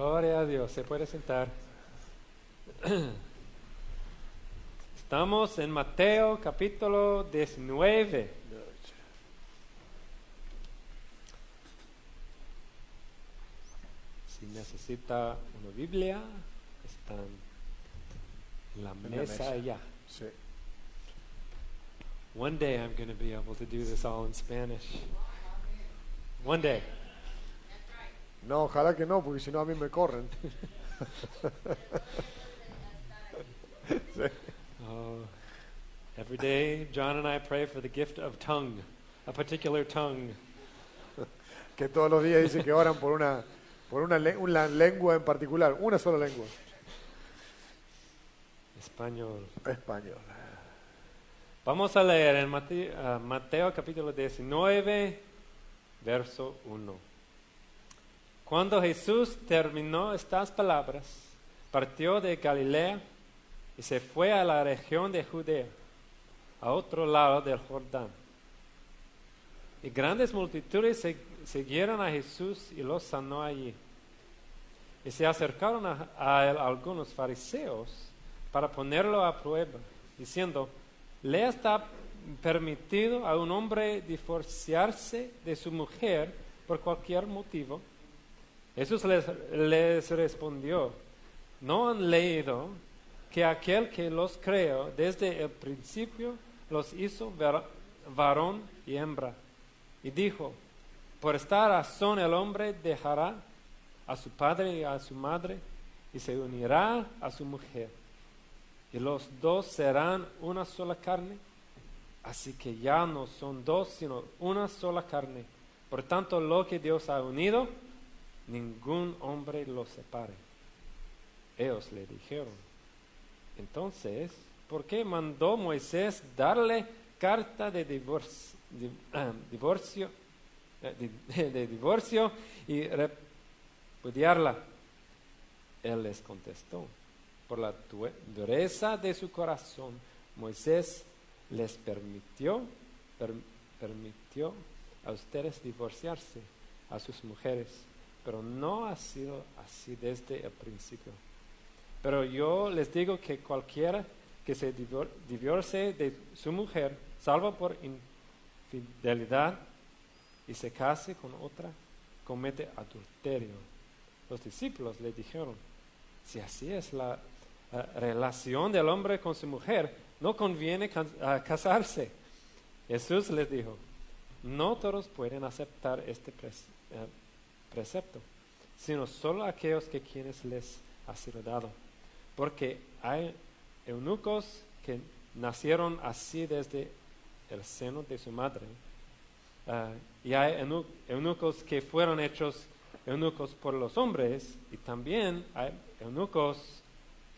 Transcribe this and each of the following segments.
Gloria a Dios, se puede sentar. Estamos en Mateo capítulo 19. Si necesita una Biblia, están en la mesa. allá. Sí. One day I'm going to be able to do this all in Spanish. One day. No, ojalá que no, porque si no a mí me corren. Sí. Oh, every day, John and I pray for the gift of tongue, a particular tongue. Que todos los días dicen que oran por una, por una, una lengua en particular, una sola lengua, Español. español. Vamos a leer en Mate- ah, Mateo, capítulo 19, verso 1. Cuando Jesús terminó estas palabras, partió de Galilea y se fue a la región de Judea, a otro lado del Jordán. Y grandes multitudes siguieron a Jesús y los sanó allí. Y se acercaron a, a él algunos fariseos para ponerlo a prueba, diciendo, ¿le está permitido a un hombre divorciarse de su mujer por cualquier motivo? Jesús les, les respondió, ¿no han leído que aquel que los creó desde el principio los hizo varón y hembra? Y dijo, por esta razón el hombre dejará a su padre y a su madre y se unirá a su mujer. Y los dos serán una sola carne. Así que ya no son dos, sino una sola carne. Por tanto, lo que Dios ha unido, ningún hombre lo separe. Ellos le dijeron, entonces, ¿por qué mandó Moisés darle carta de divorcio, di- ah, eh, de divorcio y repudiarla? Él les contestó, por la dureza de su corazón, Moisés les permitió, per- permitió a ustedes divorciarse a sus mujeres, pero no ha sido así desde el principio. Pero yo les digo que cualquiera que se divor- divorcie de su mujer, salvo por infidelidad, y se case con otra, comete adulterio. Los discípulos le dijeron, si así es la relación del hombre con su mujer, no conviene ah, casarse. Jesús les dijo, no todos pueden aceptar este eh, precepto, sino solo aquellos que quienes les ha sido dado. Porque hay eunucos que nacieron así desde el seno de su madre, ah, y hay eunu- eunucos que fueron hechos eunucos por los hombres, y también hay eunucos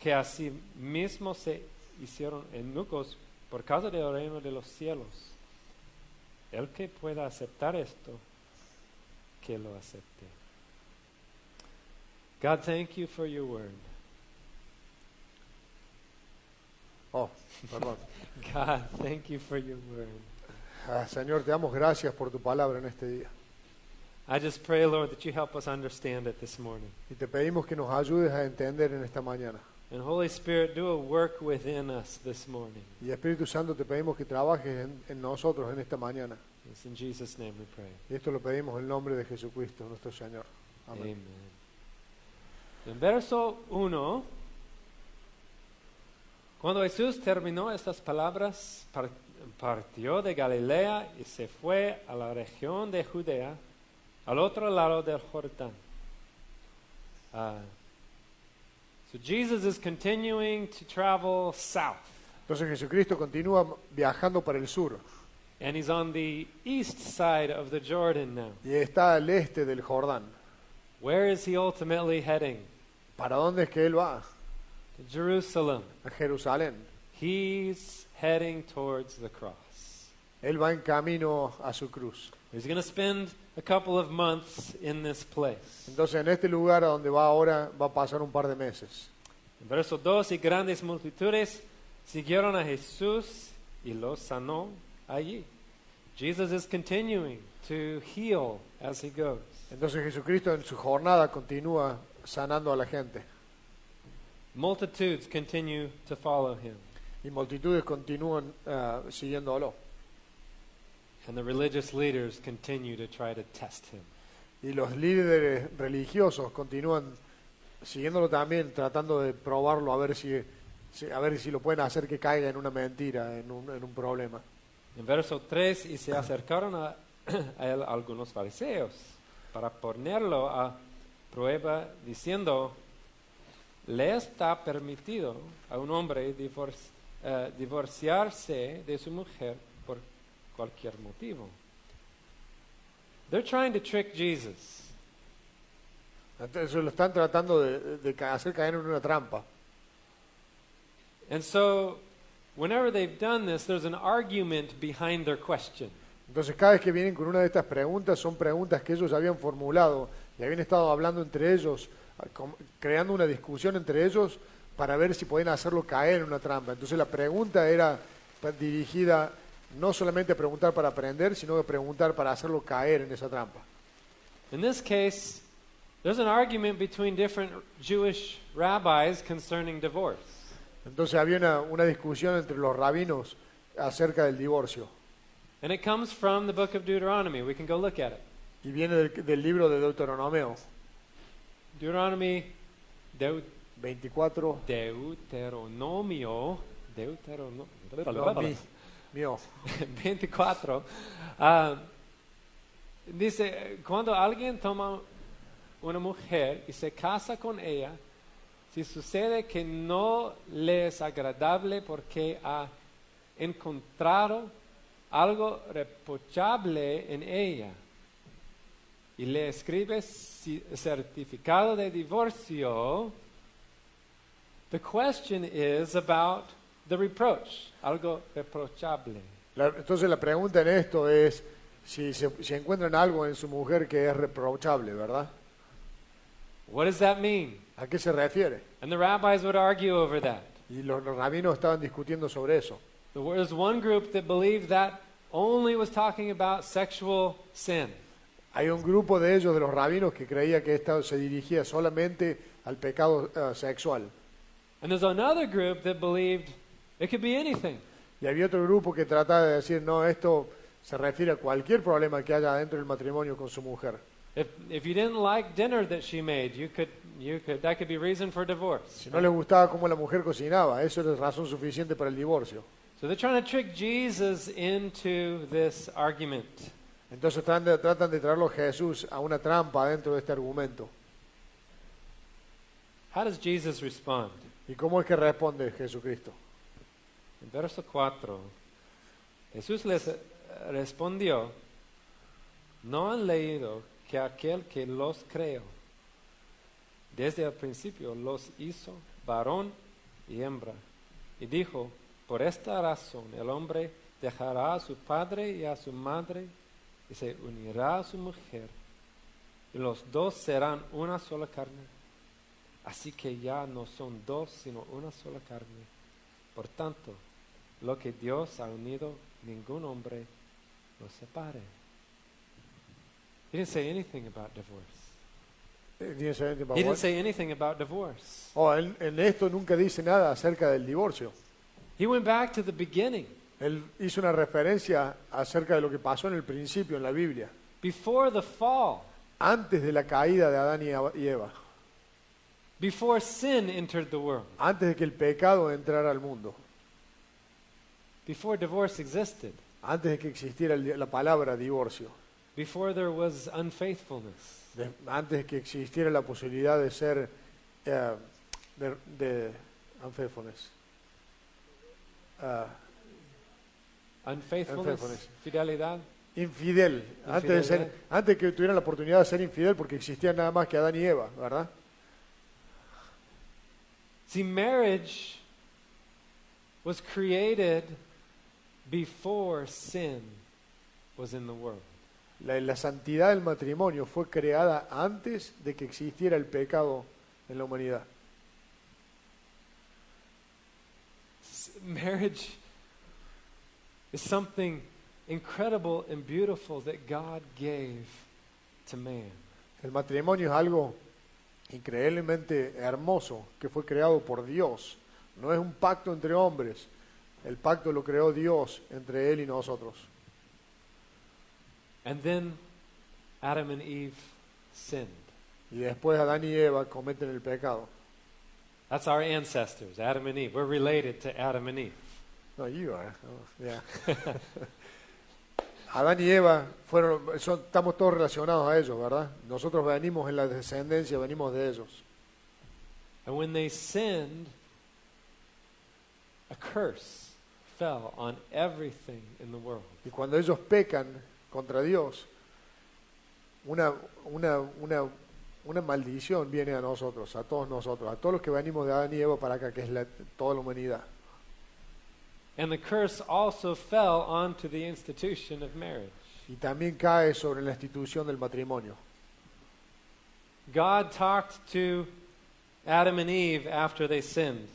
que así mismo se hicieron eunucos por causa del reino de los cielos. El que pueda aceptar esto, que lo acepte. God, thank you for your word. Oh, perdón. God, thank you for your word. Ah, Señor, te damos gracias por tu palabra en este día. I just pray, Lord, that you help us understand it this morning. Y te pedimos que nos ayudes a entender en esta mañana. And Holy Spirit, do a work within us this morning. Y Espíritu Santo, te pedimos que trabajes en, en nosotros en esta mañana. It's in Jesus' name we pray. Y esto lo pedimos en el nombre de Jesucristo, nuestro Señor. Amén. Amen. En verso 1, cuando Jesús terminó estas palabras, par- partió de Galilea y se fue a la región de Judea, al otro lado del Jordán. Ah, so Jesus is continuing to travel south, Entonces Jesucristo continúa viajando para el sur and he's on the east side of the Jordan now. y está al este del Jordán. Where is he ultimately heading? ¿Para dónde es que él va? To Jerusalem. A Jerusalén. He's heading towards the cross. Él va en camino a su cruz. He's going to spend a couple of months in this place. Entonces en este lugar a donde va ahora va a pasar un par de meses. En verso 2, y grandes multitudes siguieron a Jesús y los sanó allí. Jesus is continuing to heal as he goes. Entonces Jesucristo en su jornada continúa sanando a la gente. Multitudes continue to follow him. Y multitudes continúan ah, siguiéndolo. And the religious leaders continue to try to test him. Y los líderes religiosos continúan siguiéndolo también, tratando de probarlo a ver si, si- a ver si lo pueden hacer que caiga en una mentira, en un, en un problema. En verso 3, y se acercaron a, a él algunos fariseos para ponerlo a prueba, diciendo, le está permitido a un hombre divor- eh, divorciarse de su mujer por cualquier motivo. They're trying to trick Jesus. Entonces lo están tratando de, de hacer caer en una trampa. And so, whenever they've done this, there's an argument behind their question. Entonces cada vez que vienen con una de estas preguntas son preguntas que ellos habían formulado y habían estado hablando entre ellos, ah, creando una discusión entre ellos para ver si podían hacerlo caer en una trampa. Entonces la pregunta era dirigida no solamente a preguntar para aprender, sino a preguntar para hacerlo caer en esa trampa. In this case, there's an argument between different Jewish rabbis concerning divorce. Entonces había una, una discusión entre los rabinos acerca del divorcio And it comes from the book of Deuteronomy. We can go look at it. y viene del, del libro de Deuteronomio Deuteronomy, Deut- 24. Deuteronomio, Deuterono- Mi- mío. 24. ah, dice, cuando alguien toma una mujer y se casa con ella, si sucede que no le es agradable porque ha encontrado algo reprochable en ella y le escribe certificado de divorcio, the question is about the reproach, algo reprochable. La- entonces la pregunta en esto es si, se- si encuentran algo en su mujer que es reprochable, ¿verdad? What does that mean? ¿A qué se refiere? And the rabbis would argue over that. Y los, los rabinos estaban discutiendo sobre eso. There was one group that believed that only was talking about sexual sin. Hay un grupo de ellos, de los rabinos, que creía que esto se dirigía solamente al pecado eh, sexual. And there's another group that believed it could be anything. Y había otro grupo que trataba de decir, no, esto se refiere a cualquier problema que haya dentro del matrimonio con su mujer. If, if you didn't like dinner that she made, you could, you could, that could be reason for divorce. Si no les gustaba cómo la mujer cocinaba, eso era razón suficiente para el divorcio. So they're trying to trick Jesus into this argument. Entonces tratan de, tratan de traerlo a Jesús a una trampa dentro de este argumento. How does Jesus respond? ¿Y cómo es que responde Jesucristo? En verso 4, Jesús les respondió, ¿no han leído que aquel que los creó desde el principio los hizo varón y hembra? Y dijo, por esta razón el hombre dejará a su padre y a su madre y se unirá a su mujer y los dos serán una sola carne. Así que ya no son dos, sino una sola carne. Por tanto, lo que Dios ha unido, ningún hombre lo separe. He didn't say anything about divorce. Eh, ¿tiene ese tiempo? He didn't say anything about divorce. Oh, él- en esto nunca dice nada acerca del divorcio. He went back to the beginning. Él hizo una referencia acerca de lo que pasó en el principio en la Biblia, Before the fall, antes de la caída de Adán y Eva- y Eva, before sin entered the world, antes de que el pecado entrara al mundo, before divorce existed, antes de que existiera el- la palabra divorcio, before there was unfaithfulness, de- antes que existiera la posibilidad de ser eh, de, de unfaithfulness. Ah, unfaithfulness, Unfaithfulness. fidelidad. infidel, antes de, ser, Infidelidad. antes que tuvieran la oportunidad de ser infidel porque existía nada más que Adán y Eva, ¿verdad? See, marriage was created before sin was in the world. La, la santidad del matrimonio fue creada antes de que existiera el pecado en la humanidad. Marriage is something incredible and beautiful that God gave to man. El matrimonio es algo increíblemente hermoso que fue creado por Dios. No es un pacto entre hombres, el pacto lo creó Dios entre Él y nosotros. And then Adam and Eve sinned. Y después Adán y Eva cometen el pecado. That's our ancestors, Adam and Eve. We're related to Adam and Eve. No, you are. Oh, yeah. Adán y Eva fueron, son- estamos todos relacionados a ellos, ¿verdad? Nosotros venimos en la descendencia, venimos de ellos. And when they sinned, a curse fell on everything in the world. Y cuando ellos pecan contra Dios, una, una, una, una maldición viene a nosotros, a todos nosotros, a todos los que venimos de Adán y Eva para acá, que es la- toda la humanidad. And the curse also fell onto the institution of marriage. Y también cae sobre la institución del matrimonio. God talked to Adam and Eve after they sinned.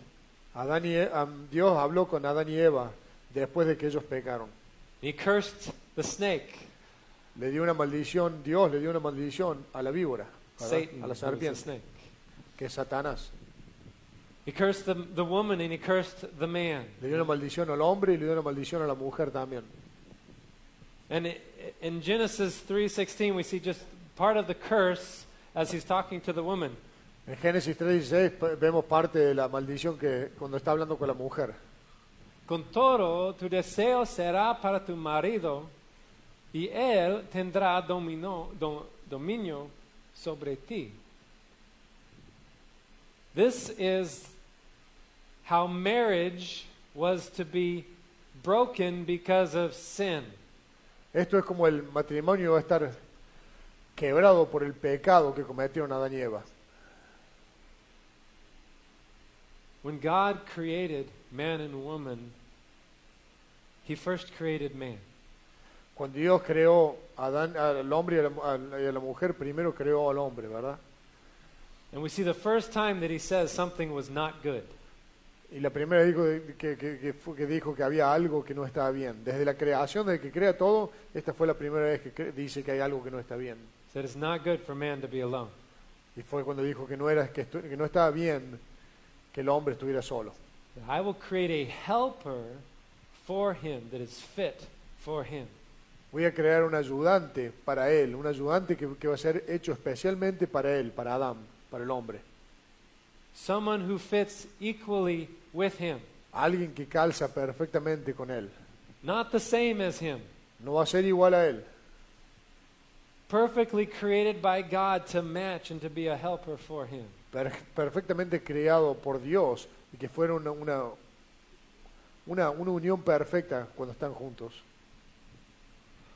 Adán y am- Dios habló con Adán y Eva después de que ellos pecaron. He cursed the snake, Le dio una maldición, Dios le dio una maldición a la víbora. Satan, a la serpiente, que es Satanás. He cursed the, the woman and he cursed the man. Le dio una maldición al hombre y le dio una maldición a la mujer también. And in Genesis 3:16 we see just part of the curse as he's talking to the woman. En Génesis 3.16 p- vemos parte de la maldición que cuando está hablando con la mujer. Con todo tu deseo será para tu marido y él tendrá domino- do- dominio sobre ti. This is how marriage was to be broken because of sin. Esto es como el matrimonio va a estar quebrado por el pecado que cometieron Adán y Eva. When God created man and woman, he first created man. Cuando Dios creó a Adán, al hombre y a, la, y a la mujer, primero creó al hombre, ¿verdad? And we see the first time that he says something was not good. Y la primera dijo que, que- que fue- que dijo que había algo que no estaba bien. Desde la creación, desde que crea todo, esta fue la primera vez que cre- dice que hay algo que no está bien. He said it's not good for man to be alone. Y fue cuando dijo que no, era, que, estu- que no estaba bien que el hombre estuviera solo. That I will create a helper for him that is fit for him. Voy a crear un ayudante para él, un ayudante que, que va a ser hecho especialmente para él, para Adán, para el hombre. Someone who fits equally with him. Alguien que calza perfectamente con él. Not the same as him. No va a ser igual a él, Perfectly created by God to match and to be a helper for him. per- perfectamente creado por Dios y que fuera una, una, una, una unión perfecta cuando están juntos.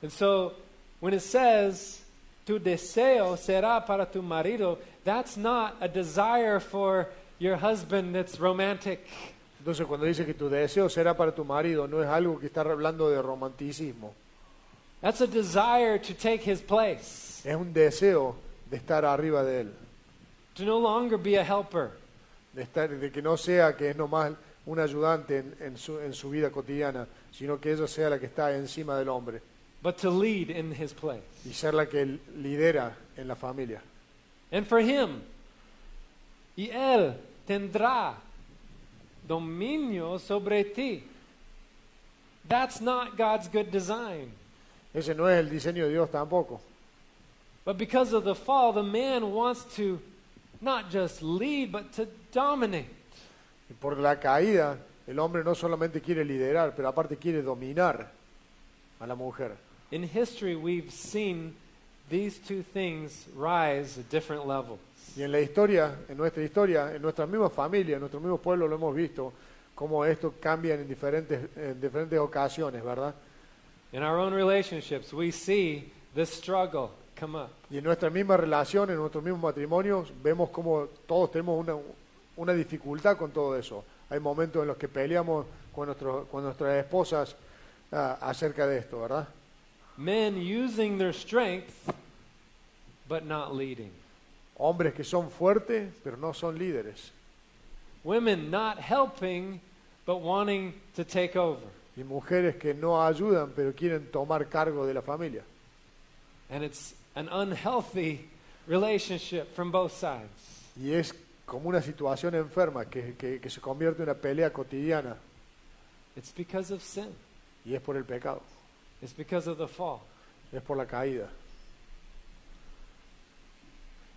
And so when it says, tu deseo será para tu marido, that's not a desire for your husband that's romantic. Entonces cuando dice que tu deseo será para tu marido, no es algo que está hablando de romanticismo, That's a desire to take his place, es un deseo de estar arriba de él, to no longer be a helper, de, estar, de que no sea que es nomás un ayudante en, en su, en su vida cotidiana, sino que ella sea la que está encima del hombre but to lead in his place. y ser la que lidera en la familia. And for him, y él tendrá dominio sobre ti. That's not God's good design. Ese no es el diseño de Dios tampoco. But because of the fall, the man wants to not just lead, but to dominate. Y por la caída, el hombre no solamente quiere liderar, pero aparte quiere dominar a la mujer. In history, we've seen these two things rise at different levels. Y en la historia, en nuestra historia, en nuestras mismas familias, en nuestro mismo pueblo lo hemos visto, cómo esto cambia en diferentes, en diferentes ocasiones, ¿verdad? In our own relationships, we see this struggle come up. Y en nuestra misma relación, en nuestros mismos matrimonios, vemos cómo todos tenemos una, una dificultad con todo eso. Hay momentos en los que peleamos con, nuestro- con nuestras esposas ah, acerca de esto, ¿verdad? Men using their strength, but not leading. Hombres que son fuertes, pero no son líderes. Women not helping, but wanting to take over. Y mujeres que no ayudan, pero quieren tomar cargo de la familia. And it's an unhealthy relationship from both sides. Y es como una situación enferma que, que- que se convierte en una pelea cotidiana It's because of sin. y es por el pecado, It's because of the fall. es por la caída.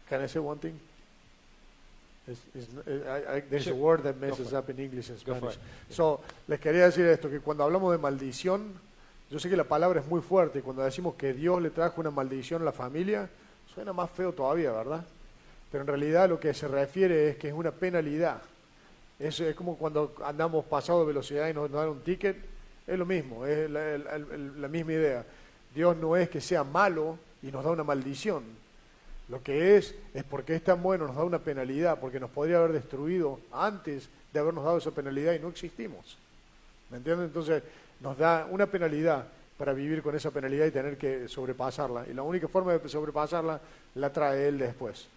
Can I say one thing? It's- it's I- I- there's a Sure. word that messes up in English and Spanish. So, les quería decir esto, que cuando hablamos de maldición, yo sé que la palabra es muy fuerte, y cuando decimos que Dios le trajo una maldición a la familia, suena más feo todavía, ¿verdad? Pero en realidad lo que se refiere es que es una penalidad. Es, es como cuando andamos pasado de velocidad y nos, nos dan un ticket, es lo mismo, es la, misma idea. Dios no es que sea malo y nos da una maldición. Lo que es es porque es tan bueno, nos da una penalidad, porque nos podría haber destruido antes de habernos dado esa penalidad y no existimos. ¿Me entienden? Entonces nos da una penalidad para vivir con esa penalidad y tener que sobrepasarla. Y la única forma de sobrepasarla la trae Él después,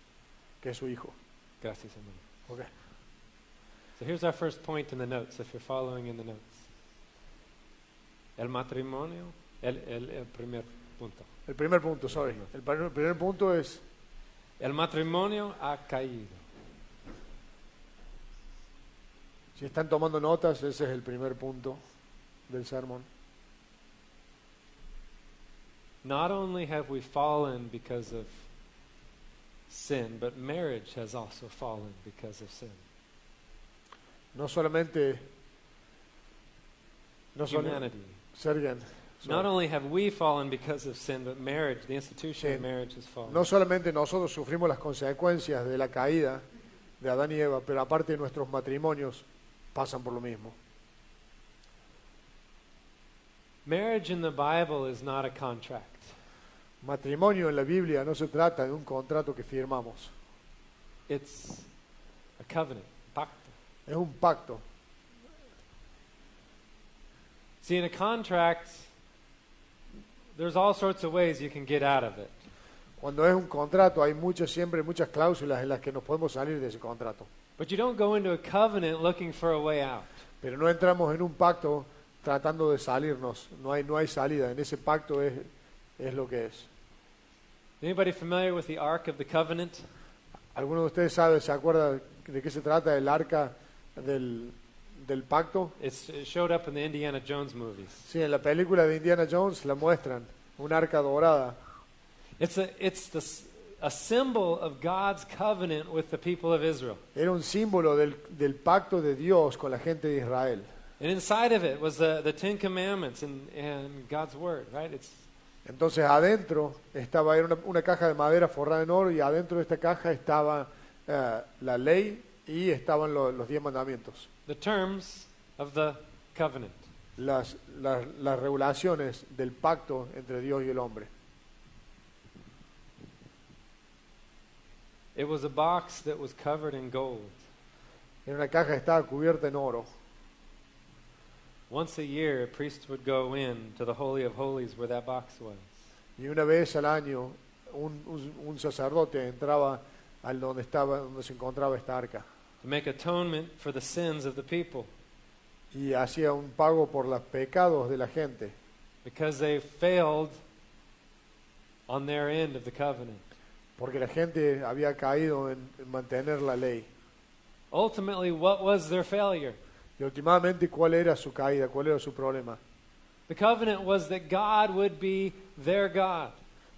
que es su Hijo. Gracias, hermano. ¿Ok? So here's our first point in the notes, if you're following in the notes. El matrimonio, el, el, el primer punto. El primer punto, sorry. El primer, primer punto es, El matrimonio ha caído. si están tomando notas, ese es el primer punto del sermón. Not only have we fallen because of sin, but marriage has also fallen because of sin. No solamente... No Humanity. Sergen, Not only have we fallen because of sin, but marriage, the institution of marriage has fallen. no solamente nosotros sufrimos las consecuencias de la caída de Adán y Eva, pero aparte nuestros matrimonios pasan por lo mismo. Marriage in the Bible is not a contract. Matrimonio en la Biblia no se trata de un contrato que firmamos, It's a covenant, pacto. es un pacto. See, in a contract, there's all sorts of ways you can get out of it. Cuando es un contrato hay muchas, siempre muchas cláusulas en las que nos podemos salir de ese contrato, But you don't go into a covenant looking for a way out. pero no entramos en un pacto tratando de salirnos, no hay, no hay salida, en ese pacto es, es lo que es. Anybody familiar with the Ark of the Covenant? ¿Alguno de ustedes sabe, se acuerda de qué se trata el arca del, del pacto? It's, it showed up in the Indiana Jones movies. Sí, en la película de Indiana Jones la muestran, un arca dorada. It's a, it's the, a symbol of God's covenant with the people of Israel. Era un símbolo del, del pacto de Dios con la gente de Israel. And inside of it was the, the Ten Commandments and, and God's Word, right? It's, Entonces adentro estaba era una, una caja de madera forrada en oro y adentro de esta caja estaba eh, la ley y estaban lo- los diez mandamientos, the terms of the covenant. las, las, las regulaciones del pacto entre Dios y el hombre. It was a box that was covered in gold. Era una caja estaba cubierta en oro. Once a year, a priest would go in to the Holy of Holies where that box was. Y una vez al año un, un- un sacerdote entraba al donde estaba donde se encontraba esta arca to make atonement for the sins of the people y hacía un pago por los pecados de la gente because they failed on their end of the covenant. porque la gente había caído en, en mantener la ley. Ultimately, what was their failure? Y últimamente, ¿cuál era su caída? ¿Cuál era su problema? The covenant was that God would be their God.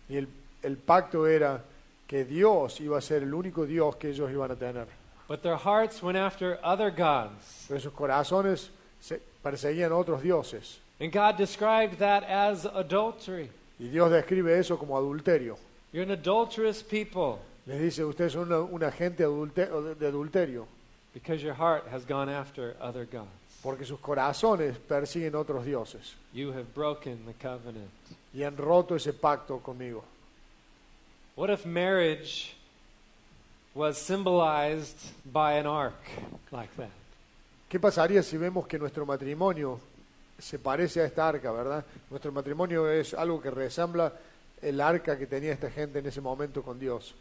Y el, el pacto era que Dios iba a ser el único Dios que ellos iban a tener. But their hearts went after other gods. Pero sus corazones se perseguían otros dioses. And God described that as adultery. Y Dios describe eso como adulterio. You're an adulterous people Les dice, ustedes son una, una gente adulte- de adulterio, because your heart has gone after other gods. porque sus corazones persiguen otros dioses. You have broken the covenant. Y han roto ese pacto conmigo. What if marriage was symbolized by an ark like that? ¿Qué pasaría si vemos que nuestro matrimonio se parece a esta arca, verdad? Nuestro matrimonio es algo que resembla el arca que tenía esta gente en ese momento con Dios.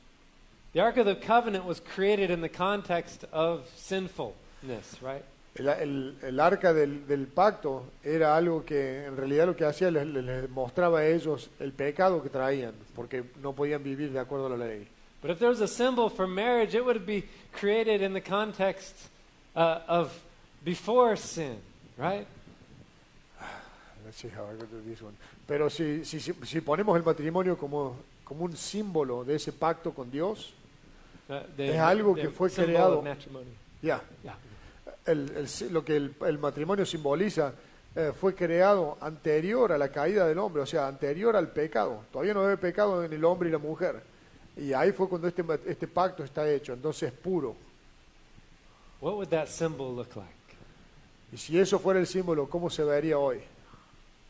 The Ark of the Covenant was created in the context of sinfulness, right? El, el- el arca del, del pacto era algo que en realidad lo que hacía les- les mostraba a ellos el pecado que traían, porque no podían vivir de acuerdo a la ley. But if there was a symbol for marriage, it would be created in the context uh, of before sin, right? Let's see how I to this one. Pero si, si, si, si ponemos el matrimonio como, como un símbolo de ese pacto con Dios, Uh, the- Es algo the que fue creado. ya, Yeah. el- el si- lo que el, el matrimonio simboliza eh, fue creado anterior a la caída del hombre, o sea, anterior al pecado. Todavía no había pecado en el hombre y la mujer. Y ahí fue cuando este, este pacto está hecho, entonces es puro. What would that symbol look like? Y si eso fuera el símbolo, ¿cómo se vería hoy?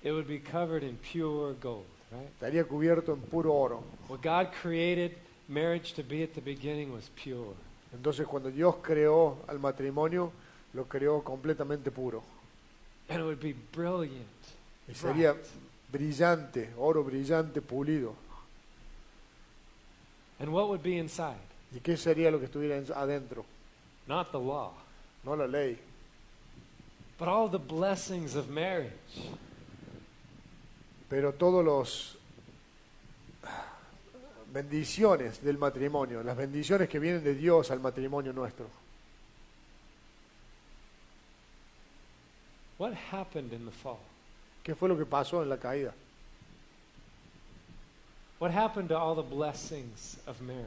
It would be covered in pure gold, right? Estaría cubierto en puro oro. What God created marriage to be at the beginning was pure. Entonces cuando Dios creó al matrimonio, lo creó completamente puro. And it would be brilliant. Y sería bright. brillante, oro brillante, pulido. And what would be inside? ¿Y qué sería lo que estuviera en- adentro? Not the law, No la ley, but all the blessings of marriage. pero todos los bendiciones del matrimonio, las bendiciones que vienen de Dios al matrimonio nuestro. What happened in the fall? ¿Qué fue lo que pasó en la caída? What happened to all the blessings of marriage?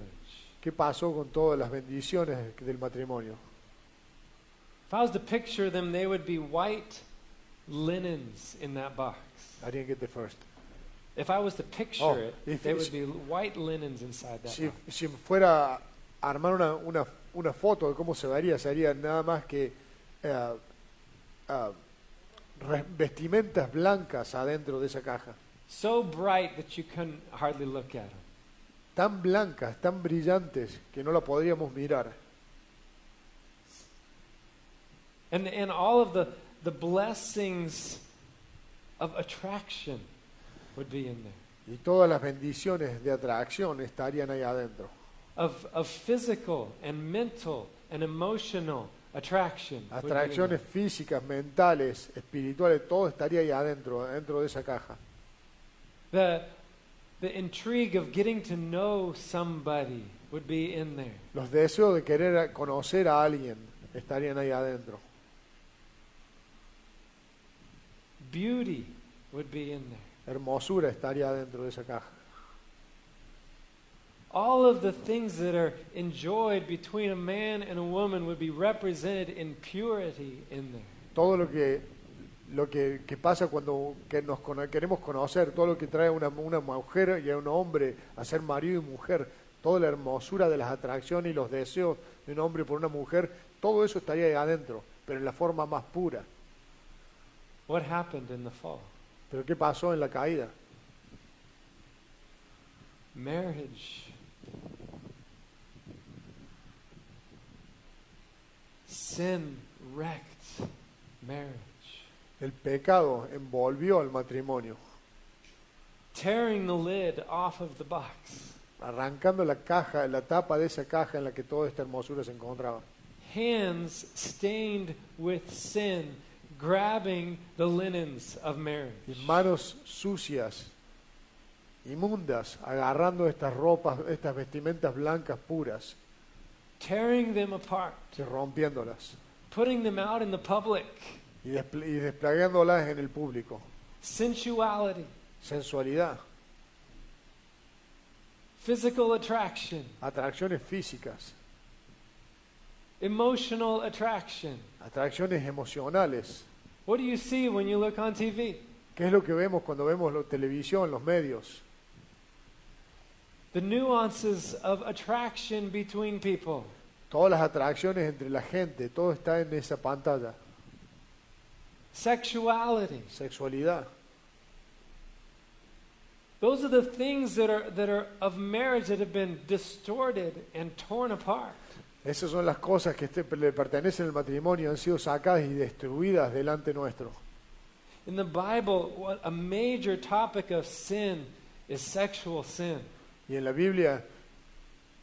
¿Qué pasó con todas las bendiciones del matrimonio? If I was to picture them, they would be white linens in that box. I didn't get the first. If I was to picture Oh, it, if would be white linens inside that Si, box. si fuera a armar una, una, una foto de cómo se vería, sería nada más que ah, re- vestimentas blancas adentro de esa caja. So bright that you couldn't hardly look at them. Tan blancas, tan brillantes, que no la podríamos mirar. And, and all of the, the blessings of attraction would be in there. Y todas las bendiciones de atracción estarían ahí adentro. Of, of physical and mental and emotional attraction. Atracciones físicas, mentales, espirituales, todo estaría ahí adentro, dentro de esa caja. The, the intrigue of getting to know somebody would be in there. Los deseos de querer conocer a alguien estarían ahí adentro. Beauty would be in there. Hermosura estaría adentro de esa caja. All of the things that are enjoyed between a man and a woman would be represented in purity in there. todo lo que lo que, que pasa cuando que nos queremos conocer, todo lo que trae una, una mujer y a un hombre a ser marido y mujer, toda la hermosura de las atracciones y los deseos de un hombre por una mujer, todo eso estaría ahí adentro, pero en la forma más pura. What happened in the fall? Pero ¿qué pasó en la caída? Marriage. Sin wrecked marriage, El pecado envolvió al matrimonio, tearing the lid off of the box. arrancando la caja, la tapa de esa caja en la que toda esta hermosura se encontraba. Hands stained with sin, grabbing the linens of marriage. Y manos sucias, inmundas, agarrando estas ropas, estas vestimentas blancas puras tearing them apart, y rompiéndolas putting them out in the public. Y, despl- y desplegándolas en el público. Sensuality, Sensualidad, physical attraction, atracciones físicas, emotional attraction. atracciones emocionales. What do you see when you look on TV? ¿Qué es lo que vemos cuando vemos la televisión, los medios? The nuances of attraction between people. Todas las atracciones entre la gente, todo está en esa pantalla. Sexuality. Sexualidad. Those are the things that are, that are of marriage that have been distorted and torn apart. Esas son las cosas que este- le pertenecen al matrimonio, han sido sacadas y destruidas delante nuestro. In the Bible, what a major topic of sin is sexual sin. Y en la Biblia,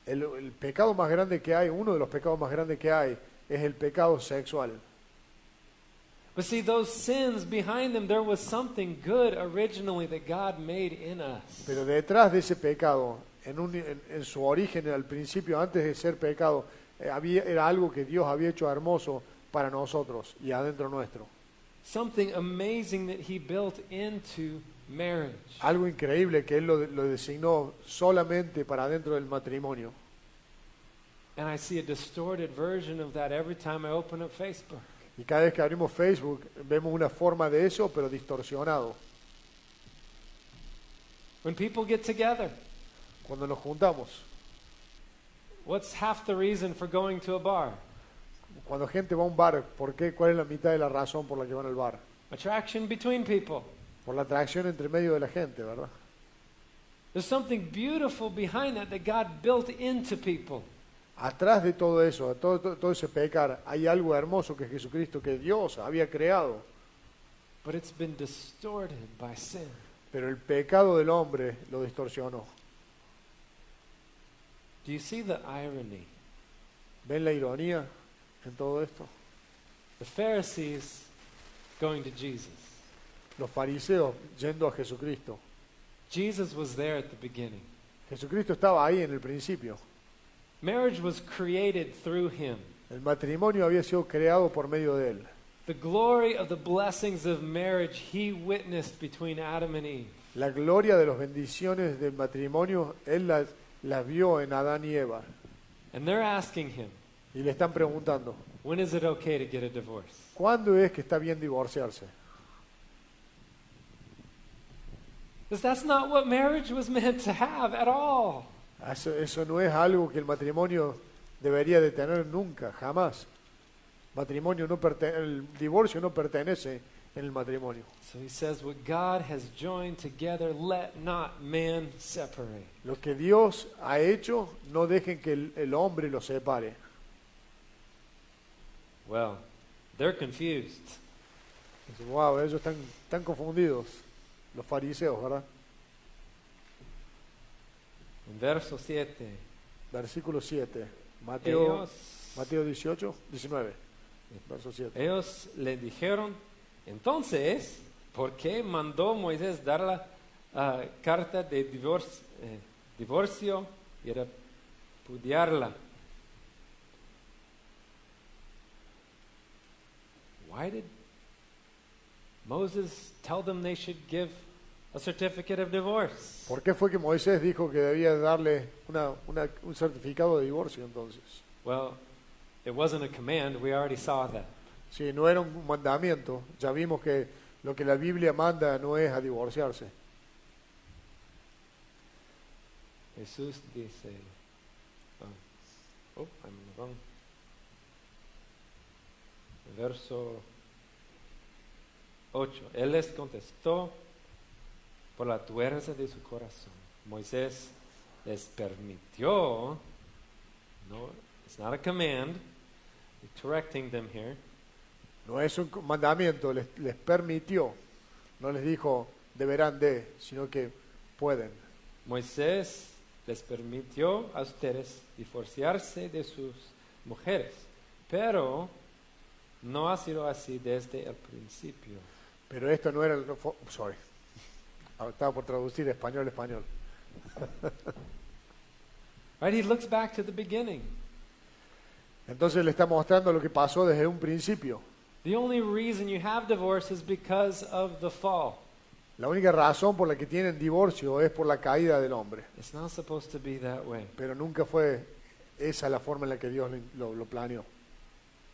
el, el pecado más grande que hay, uno de los pecados más grandes que hay, es el pecado sexual. But see, those sins behind them, there was something good originally that God made in us. Pero detrás de ese pecado en, un- en- en su origen, al principio, antes de ser pecado, eh, había, era algo que Dios había hecho hermoso para nosotros y adentro nuestro. Something amazing that he built into marriage. Algo increíble que Él lo, lo designó solamente para adentro del matrimonio. And I see a distorted version of that every time I open up Facebook. Y cada vez que abrimos Facebook vemos una forma de eso, pero distorsionado. When people get together, Cuando nos juntamos, what's half the reason for going to a bar? cuando gente va a un bar, ¿por qué? ¿cuál es la mitad de la razón por la que van al bar? Attraction between people. Por la atracción entre medio de la gente, ¿verdad? There's something beautiful behind that that God built into people. Atrás de todo eso, de todo, todo, todo ese pecar, hay algo hermoso que es Jesucristo, que Dios había creado. But it's been distorted by sin. Pero el pecado del hombre lo distorsionó. Do you see the irony? ¿Ven la ironía en todo esto? The Pharisees going to Jesus. Los fariseos yendo a Jesucristo. Jesus was there at the beginning. Jesucristo estaba ahí en el principio. Marriage was created through him. El matrimonio había sido creado por medio de él. The glory of the blessings of marriage he witnessed between Adam and Eve. La gloria de las bendiciones del matrimonio, él las, las vio en Adán y Eva. And they're asking him, Y le están preguntando, when is it okay to get a divorce? ¿cuándo es que está bien divorciarse? Because that's not what marriage was meant to have at all. Eso, eso no es algo que el matrimonio debería de tener nunca, jamás. Matrimonio no el divorcio no pertenece en el matrimonio. So he says, What God has joined together, let not man separate. Lo que Dios ha hecho, no dejen que el, el hombre lo separe. Well, they're confused. Wow, ellos están, están confundidos, los fariseos, ¿verdad? Verso 7, Versículo 7, Mateo, ellos, Mateo 18, 19, verso 7. ellos le dijeron, entonces, ¿por qué mandó Moisés dar la ah, carta de divorcio, eh, divorcio y repudiarla? Why did Moses tell them they should give a certificate of divorce? ¿Por qué fue que Moisés dijo que debía darle una, una- un certificado de divorcio entonces? Well, it wasn't a command. We already saw that. Si no era un mandamiento, ya vimos que lo que la Biblia manda no es a divorciarse. Jesús dice, oh, oh, I'm wrong. Verso 8. Él les contestó por la tuerza de su corazón. Moisés les permitió, no, it's not a command, correcting them here. No es un mandamiento, les, les permitió, no les dijo deberán de, sino que pueden. Moisés les permitió a ustedes divorciarse de sus mujeres, pero no ha sido así desde el principio. Pero esto no era el... sorry. Estaba por traducir español español. Right? He looks back to the beginning. Entonces le está mostrando lo que pasó desde un principio. The only reason you have divorce is because of the fall. La única razón por la que tienen divorcio es por la caída del hombre. It's not supposed to be that way. Pero nunca fue esa la forma en la que Dios lo, lo planeó.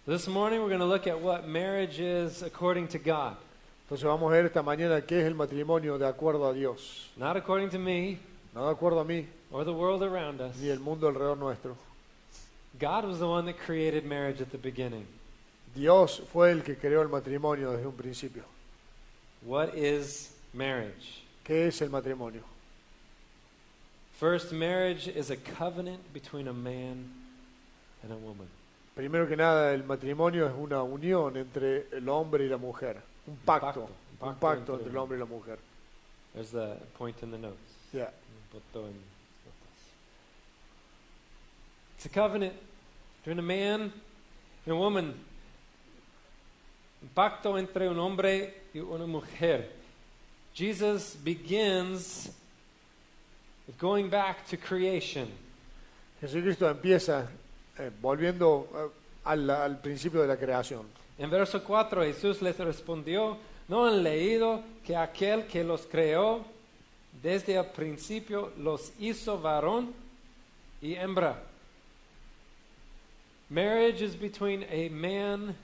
This morning we're going to look at what marriage is according to God, Entonces vamos a ver esta mañana qué es el matrimonio de acuerdo a Dios. not according to me No de acuerdo a mí or the world around us. ni el mundo alrededor nuestro. God was the one that created marriage at the beginning. Dios fue el que creó el matrimonio desde un principio. What is marriage? ¿Qué es el matrimonio? First, marriage is a covenant between a man and a woman. Primero que nada, el matrimonio es una unión entre el hombre y la mujer. Un pacto. pacto, un Un pacto pacto entre- entre el hombre y la mujer. There's the point in the notes. Notas. It's a covenant between a man and a woman. Un pacto entre un hombre y una mujer. Jesus begins of going back to creation. Jesucristo empieza eh, volviendo eh, al, al principio de la creación. En verso 4 Jesús les respondió, ¿no han leído que aquel que los creó desde el principio los hizo varón y hembra? Marriage is between a man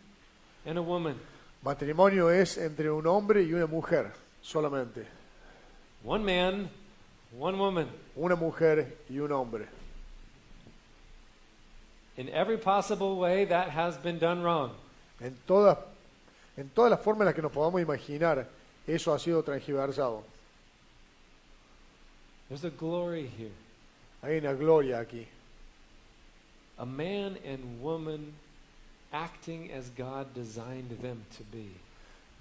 and a woman. Matrimonio es entre un hombre y una mujer solamente. One man, one woman. Una mujer y un hombre. In every possible way, that has been done wrong. En todas, en todas las formas en las que nos podamos imaginar, eso ha sido transgiversado. There's a glory here. Hay una gloria aquí. A man and woman acting as God designed them to be.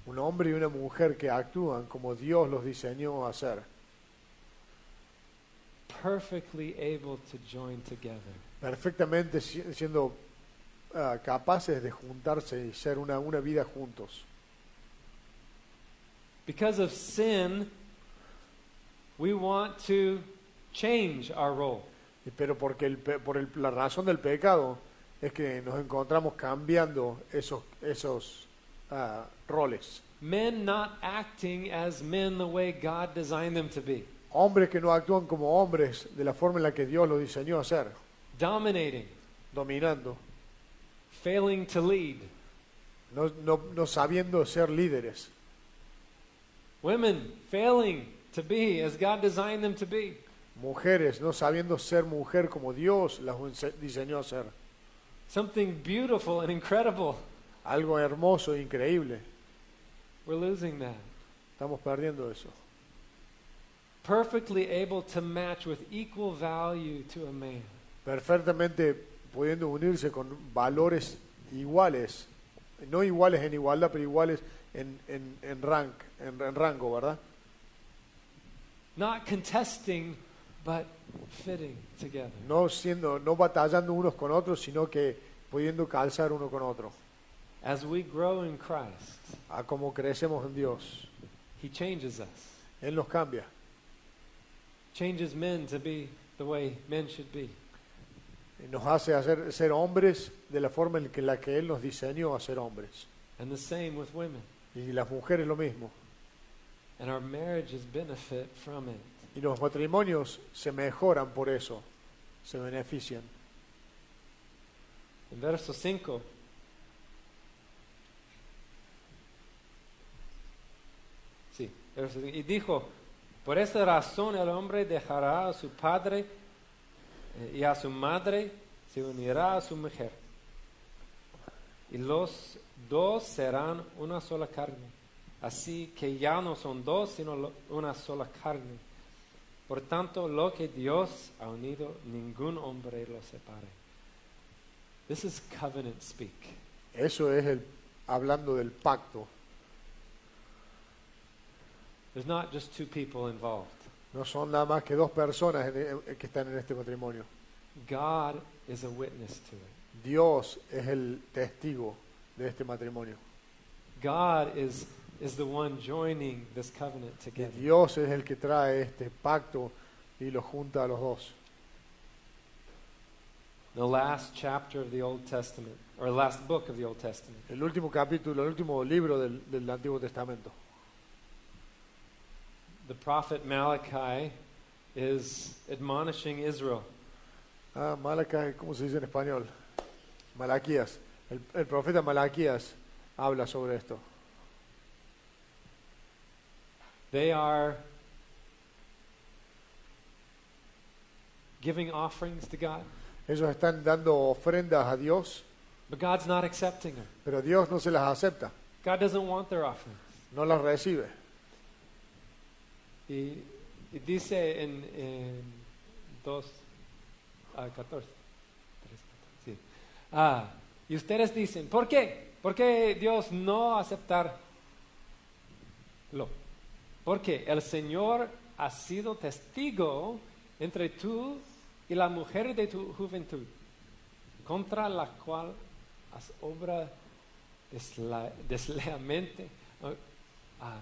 Un hombre y una mujer que actúan como Dios los diseñó a hacer. Perfectly able to join together. Perfectamente si- siendo ah, capaces de juntarse y ser una, una vida juntos. Because of sin, we want to change our role. Pero porque el por el- la razón del pecado es que nos encontramos cambiando esos, esos ah, roles. Men not acting as men the way God designed them to be. Hombres que no actúan como hombres de la forma en la que Dios los diseñó a ser, Dominating, dominando, failing to lead. no, no- no sabiendo ser líderes. Women failing to be as God designed them to be. Mujeres no sabiendo ser mujer como Dios las diseñó a ser. Something beautiful and incredible. Algo hermoso e increíble. We're losing that. Estamos perdiendo eso. Perfectly able to match with equal value to a man. Perfectamente pudiendo unirse con valores iguales. No iguales en igualdad, pero iguales en, en, en, rank, en, en rango, ¿verdad? Not contesting, but fitting together. No, siendo, no batallando unos con otros, sino que pudiendo calzar uno con otro. As we grow in Christ, A como crecemos en Dios. He changes us. Él nos cambia. Changes men to be the way men should be. Nos hace hacer, ser hombres de la forma en que, la que Él nos diseñó a ser hombres. And the same with women. Y las mujeres lo mismo. And our marriages benefit from it. Y los matrimonios se mejoran por eso, se benefician. En verso 5. Sí, verso cinco. Y dijo, por esta razón el hombre dejará a su padre eh, y a su madre, se unirá a su mujer. Y los dos serán una sola carne. Así que ya no son dos, sino una sola carne. Por tanto, lo que Dios ha unido, ningún hombre lo separe. This is covenant speak. Eso es el, hablando del pacto. There's not just two people involved. No son nada más que dos personas en- que están en este matrimonio. God is a witness to it. Dios es el testigo de este matrimonio. God is, is the one joining this covenant Y together. Dios es el que trae este pacto y lo junta a los dos. The last chapter of the Old Testament, or last book of the Old Testament. El último capítulo, el último libro del, del Antiguo Testamento. The prophet Malachi is admonishing Israel. Ah, Malachi, ¿cómo se dice en español? Malaquías. El, el profeta Malaquías habla sobre esto. They are giving offerings to God, Ellos están dando ofrendas a Dios, but God's not accepting them. pero Dios no se las acepta, God doesn't want their offerings. no las recibe. Y, y dice en, en 2, ah, 14. tres, sí. Ah, y ustedes dicen, ¿por qué? ¿Por qué Dios no aceptarlo? Porque el Señor ha sido testigo entre tú y la mujer de tu juventud, contra la cual has obra ah, ah,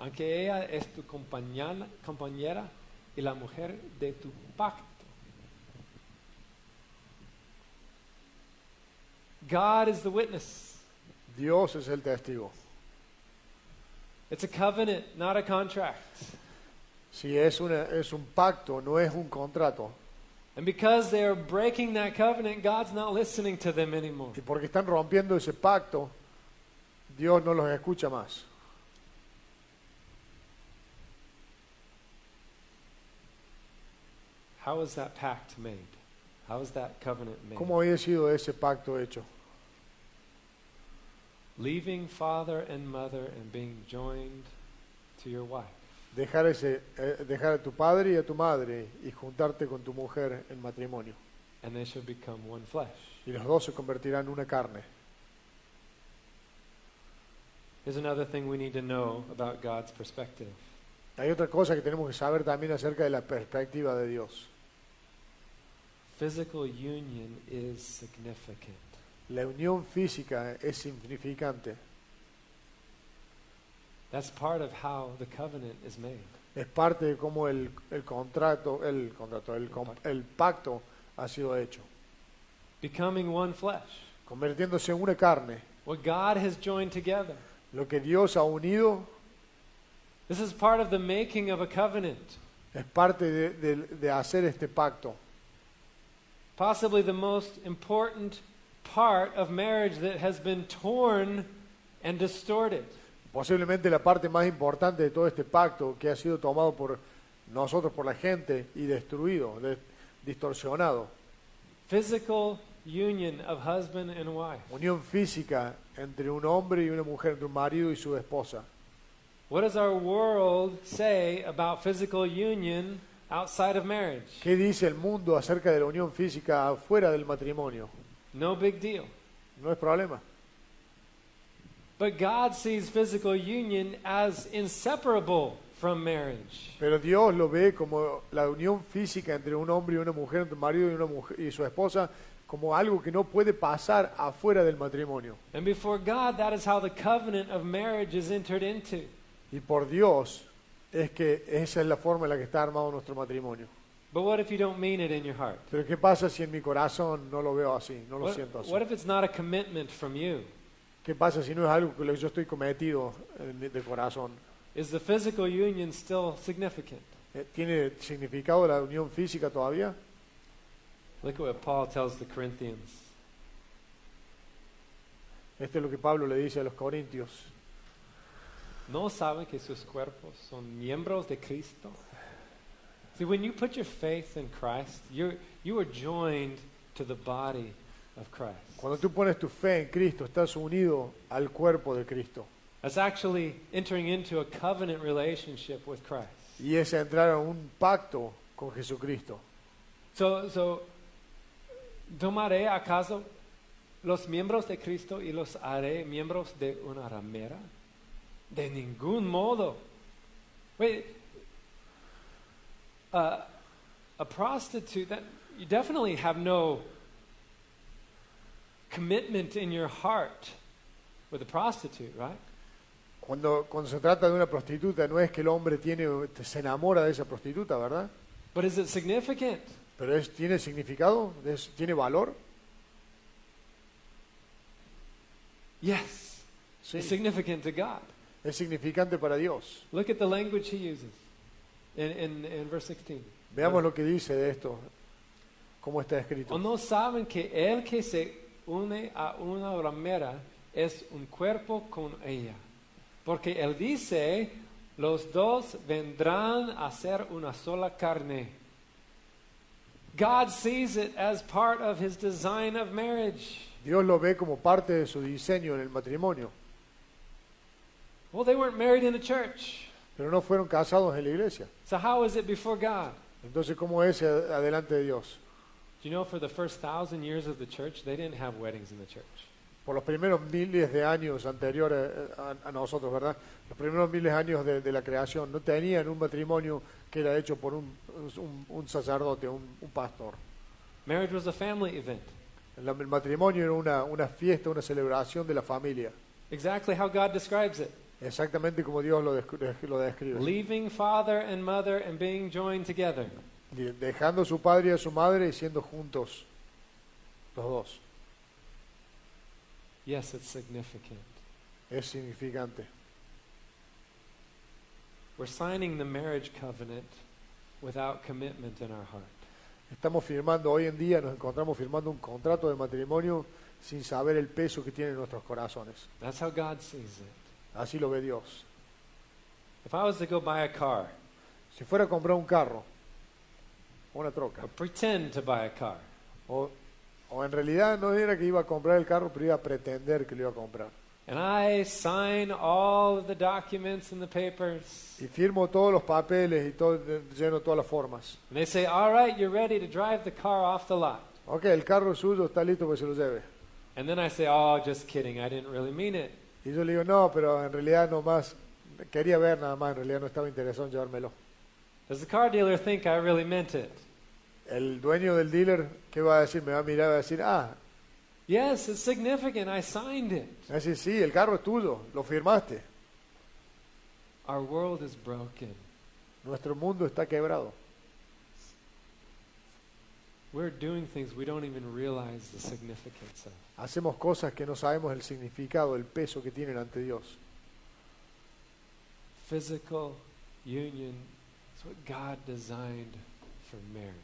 aunque ella es tu compañera, compañera y la mujer de tu pacto. God is the witness. Dios es el testigo. It's a covenant, not a contract. Si es, una, es un pacto, no es un contrato. And because they are breaking that covenant, God's not listening to them anymore. Y porque están rompiendo ese pacto, Dios no los escucha más. How is that pact made? How is that covenant made? ¿Cómo había sido ese pacto hecho? Leaving father and mother and being joined to your wife. Dejar, ese, eh, dejar a tu padre y a tu madre y juntarte con tu mujer en matrimonio. And they shall become one flesh. Y los dos se convertirán en una carne. Here's another thing we need to know about God's perspective. Hay otra cosa que tenemos que saber también acerca de la perspectiva de Dios. Physical union is significant. La unión física es significante. That's part of how the covenant is made. Es parte de cómo el, el contrato, el contrato, el, com- el pacto ha sido hecho. Becoming one flesh. Convirtiéndose en una carne. What God has joined together. Lo que Dios ha unido This is part of the making of a covenant. es parte de, de- de hacer este pacto. Possibly the most important part of marriage that has been torn and distorted. Posiblemente la parte más importante de todo este pacto que ha sido tomado por nosotros, por la gente, y destruido, de- distorsionado. Physical union of husband and wife. Unión física entre un hombre y una mujer, entre un marido y su esposa. What does our world say about physical union outside of marriage? ¿Qué dice el mundo acerca de la unión física afuera del matrimonio? No big deal. No es problema. But God sees physical union as inseparable from marriage. Pero Dios lo ve como la unión física entre un hombre y una mujer, entre un marido y, una mujer, y su esposa, como algo que no puede pasar afuera del matrimonio. And before God, that is how the covenant of marriage is entered into. Y por Dios es que esa es la forma en la que está armado nuestro matrimonio. But what if you don't mean it in your heart? Pero ¿qué pasa si en mi corazón no lo veo así, no lo What, siento así? what if it's not a commitment from you? ¿Qué pasa si no es algo que lo que yo estoy cometido de corazón? Is the physical union still significant? Eh, ¿Tiene significado la unión física todavía? Look at what Paul tells the Corinthians. Esto es lo que Pablo le dice a los corintios. ¿No saben que sus cuerpos son miembros de Cristo? See, when you put your faith in Christ, you are joined to the body of Christ. Cuando tú pones tu fe en Cristo, estás unido al cuerpo de Cristo. That's actually entering into a covenant relationship with Christ. Y es entrar a un pacto con Jesucristo. So, so, ¿tomaré acaso los miembros de Cristo y los haré miembros de una ramera? De ningún modo. Wait, uh, a prostitute, that, you definitely have no commitment in your heart with a prostitute, right? Cuando, cuando se trata de una prostituta, no es que el hombre tiene, se enamora de esa prostituta, ¿verdad? But is it significant? Pero es, tiene significado, Es- tiene valor. Yes. Sí, It's significant to God. Es significante para Dios. Look at the language he uses in, in, in verse 16. Veamos lo que dice de esto, cómo está ¿O escrito. no saben que el que se une a una ramera es un cuerpo con ella? Porque él dice, los dos vendrán a ser una sola carne. God sees it as part of his design of marriage. Dios lo ve como parte de su diseño en el matrimonio, Well, they weren't married in the church. pero no fueron casados en la iglesia. So how is it before God? Entonces, ¿cómo es adelante de Dios? Do you know for the first thousand years of the church, they didn't have weddings in the church. Por los primeros miles de años anteriores eh, a, a nosotros, ¿verdad? Los primeros miles de años de, de la creación no tenían un matrimonio que era hecho por un, un- un sacerdote, un, un pastor. Marriage was a family event. El, el matrimonio era una, una fiesta, una celebración de la familia. Exactly how God describes it. Exactamente como Dios lo, lo describe. leaving father and mother and being joined together. De- Dejando a su padre y a su madre y siendo juntos los dos. Yes, it's significant. Es significante. We're signing the marriage covenant without commitment in our heart. Estamos firmando, hoy en día nos encontramos firmando un contrato de matrimonio sin saber el peso que tiene en nuestros corazones. That's how God sees it. Así lo ve Dios. If I was to go buy a car, Si fuera a comprar un carro, una troca, or pretend to buy a car, o, o en realidad no era que iba a comprar el carro, pero iba a pretender que lo iba a comprar. and I sign all of the documents and the papers, Y firmo todos los papeles y todo, lleno todas las formas. and they say, All right, you're ready to drive the car off the lot. Ok, el carro suyo, está listo para que se lo lleve. And then I say, Oh, just kidding, I didn't really mean it. Y yo le digo, no, pero en realidad no más, quería ver nada más, en realidad no estaba interesado en llevármelo. Does the car dealer think I really meant it? El dueño del dealer, ¿qué va a decir? Me va a mirar y va a decir, ah, Yes, it's significant. I signed it. va a decir, sí, el carro es tuyo, lo firmaste. Our world is broken. Nuestro mundo está quebrado. We're doing things we don't even realize the significance of. Hacemos cosas que no sabemos el significado, el peso que tienen ante Dios. Physical union is what God designed for marriage.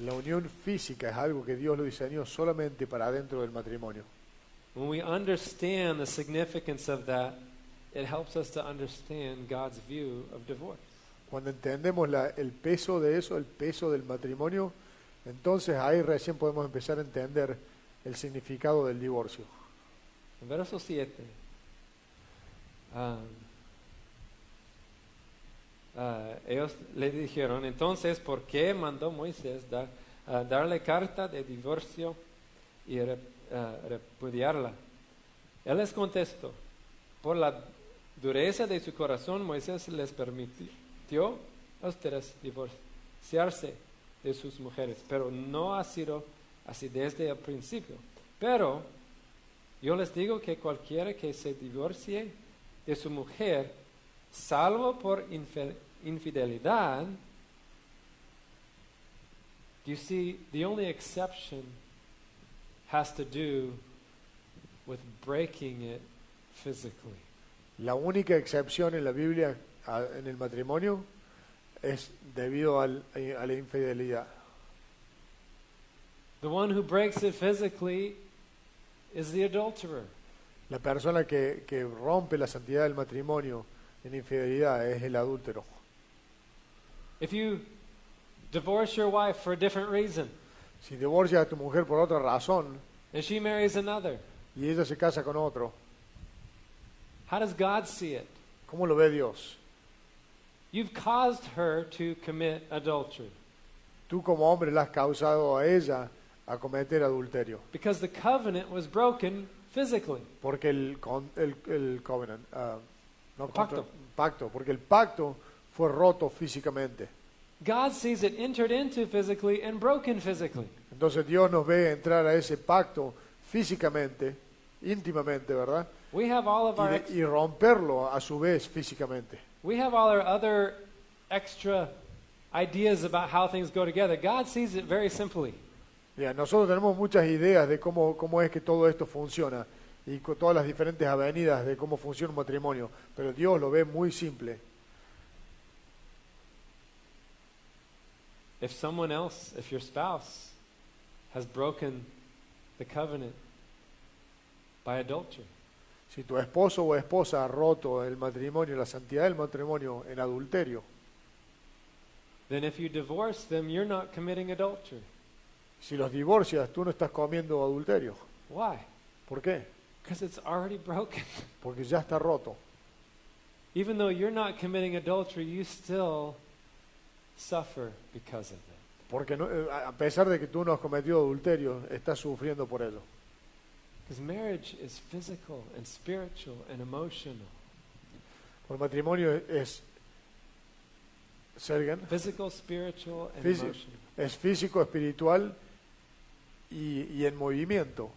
La unión física es algo que Dios lo diseñó solamente para dentro del matrimonio. When we understand the significance of that, it helps us to understand God's view of divorce. Cuando entendemos la- el peso de eso, el peso del matrimonio, entonces ahí recién podemos empezar a entender el significado del divorcio. En verso 7, ah, ah, ellos le dijeron, entonces, ¿por qué mandó Moisés dar- ah, darle carta de divorcio y ah, repudiarla? Él les contestó, por la dureza de su corazón, Moisés les permitió a ustedes divorciarse de sus mujeres, pero no ha sido así desde el principio. Pero yo les digo que cualquiera que se divorcie de su mujer, salvo por infidelidad, you see, the only exception has to do with breaking it physically. La única excepción en la Biblia a- en el matrimonio es debido al- a la infidelidad. The one who breaks it physically is the adulterer. La persona que, que rompe la santidad del matrimonio en infidelidad es el adúltero. If you divorce your wife for a different reason Si divorcias a tu mujer por otra razón and she marries another, y ella se casa con otro, how does God see it? ¿cómo lo ve Dios? You've caused her to commit adultery Tú como hombre la has causado a ella a cometer adulterio. because the covenant was broken physically. Porque el, con- el, el covenant, ah, no, El pacto. contra- pacto, porque el pacto fue roto físicamente. God sees it entered into physically and broken physically. Entonces Dios nos ve entrar a ese pacto físicamente, íntimamente, ¿verdad? We have all of Y, our de- y romperlo a su vez físicamente. We have all our other extra ideas about how things go together. God sees it very simply. Mira, nosotros tenemos muchas ideas de cómo, cómo es que todo esto funciona y con todas las diferentes avenidas de cómo funciona un matrimonio, pero Dios lo ve muy simple. If someone else, if your spouse has broken the covenant by adultery, Si tu esposo o esposa ha roto el matrimonio, la santidad del matrimonio en adulterio, then if you divorce them, you're not committing adultery. si los divorcias, tú no estás comiendo adulterio. Why? ¿Por qué? Because it's already broken. Porque ya está roto. Even though you're not committing adultery, you still suffer because of it. Porque no- eh, a pesar de que tú no has cometido adulterio, estás sufriendo por ello. Because marriage is physical and spiritual and emotional. El matrimonio es, Physical, spiritual, and emotional. es físico, espiritual y, y en movimiento.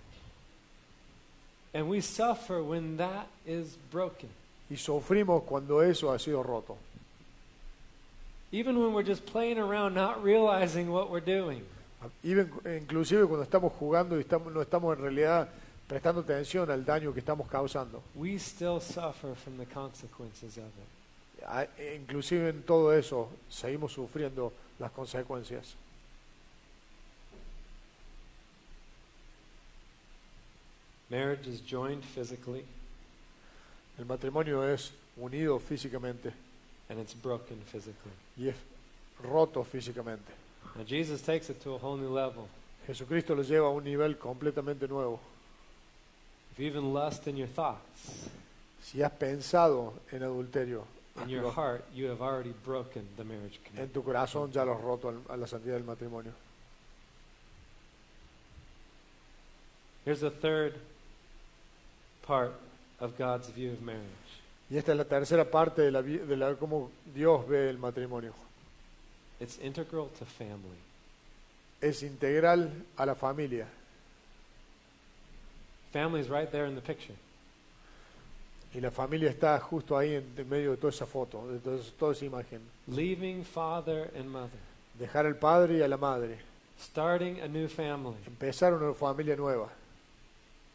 And we suffer when that is broken. y sufrimos cuando eso ha sido roto. Even when we're just playing around, not realizing what we're doing. Even- inclusive cuando estamos jugando y estamos, no estamos en realidad prestando atención al daño que estamos causando. We still suffer from the consequences of it. A- Inclusive en todo eso seguimos sufriendo las consecuencias. Marriage is joined physically El matrimonio es unido físicamente and it's broken physically. y es roto físicamente. Now, Jesus takes it to a whole new level. Jesucristo lo lleva a un nivel completamente nuevo. If even lust in your thoughts, Si has pensado en adulterio, in your heart, you have already broken the marriage en tu corazón ya lo has roto al- a la santidad del matrimonio. Here's the third part of God's view of marriage. Y esta es la tercera parte de, la, vi- de la, cómo Dios ve el matrimonio. It's integral to family. Es integral a la familia. Family is right there in the picture. Y la familia está justo ahí en, en medio de toda esa foto, de todo- toda esa imagen. Leaving father and mother, Dejar al padre y a la madre. starting a new family. Empezar una familia nueva.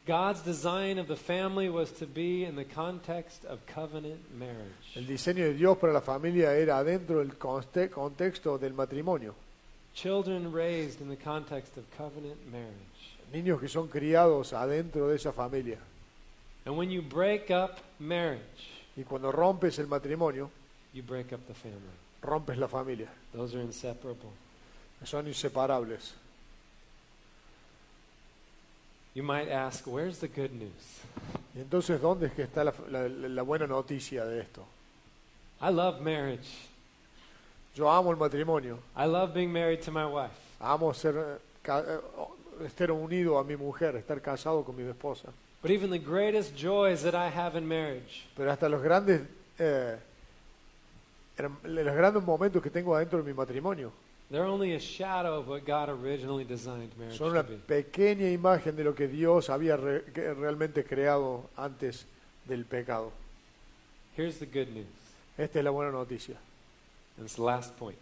God's design of the family was to be in the context of covenant marriage. El diseño de Dios para la familia era adentro del conte- contexto del matrimonio. Children raised in the context of covenant marriage. Niños que son criados adentro de esa familia. And when you break up marriage, Y cuando rompes el matrimonio, you break up the family. rompes la familia. Those are inseparable. Son inseparables. You might ask, where's the good news? Y entonces, ¿dónde es que está la, la- la buena noticia de esto? I love marriage. Yo amo el matrimonio. I love being married to my wife. Amo ser, estar unido a mi mujer, estar casado con mi esposa. But even the greatest joys that I have in marriage Pero hasta los grandes, eh, los grandes momentos que tengo adentro de mi matrimonio They're only a shadow of what God originally designed marriage son to una be. pequeña imagen de lo que Dios había re- realmente creado antes del pecado. Here's the good news. Esta es la buena noticia, And it's the last point.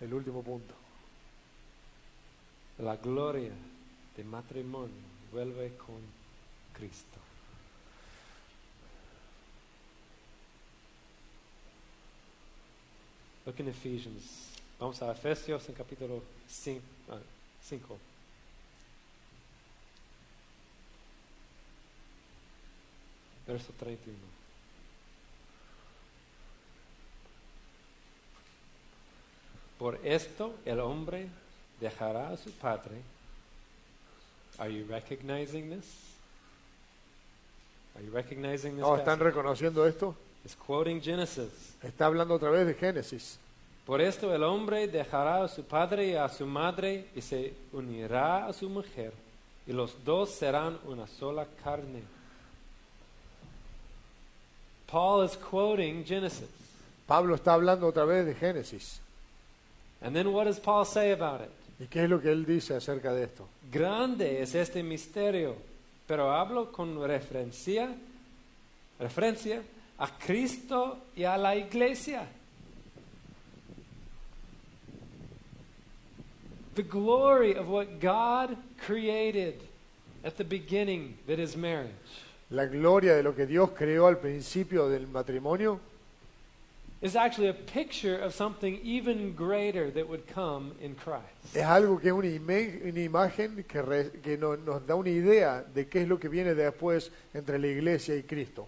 el último punto. La gloria de matrimonio vuelve con Cristo. Look in Ephesians. Vamos a Efesios en capítulo 5. Verso 31. Por esto el hombre dejará a su padre. Are you recognizing this? Are you recognizing this? No, ¿Están passage? reconociendo esto? It's quoting Genesis. Está hablando otra vez de Génesis. Por esto el hombre dejará a su padre y a su madre y se unirá a su mujer y los dos serán una sola carne. Paul is quoting Genesis. Pablo está hablando otra vez de Génesis. And then what does Paul say about it? ¿Y qué es lo que él dice acerca de esto? Grande es este misterio, pero hablo con referencia, referencia a Cristo y a la iglesia. The glory of what God created at the beginning that is marriage. La gloria de lo que Dios creó al principio del matrimonio is actually a picture of something even greater that would come in Christ. es algo que es una, una imagen que, re- que no- nos da una idea de qué es lo que viene después entre la iglesia y Cristo.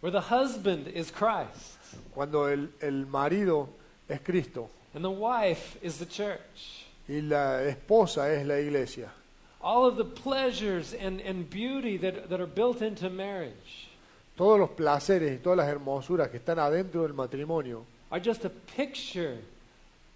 Where the husband is Christ Cuando el, el marido es Cristo and the wife is the church. y la esposa es la iglesia. All of the pleasures and, and beauty that, that are built into marriage Todos los placeres y todas las hermosuras que están adentro del matrimonio are just a picture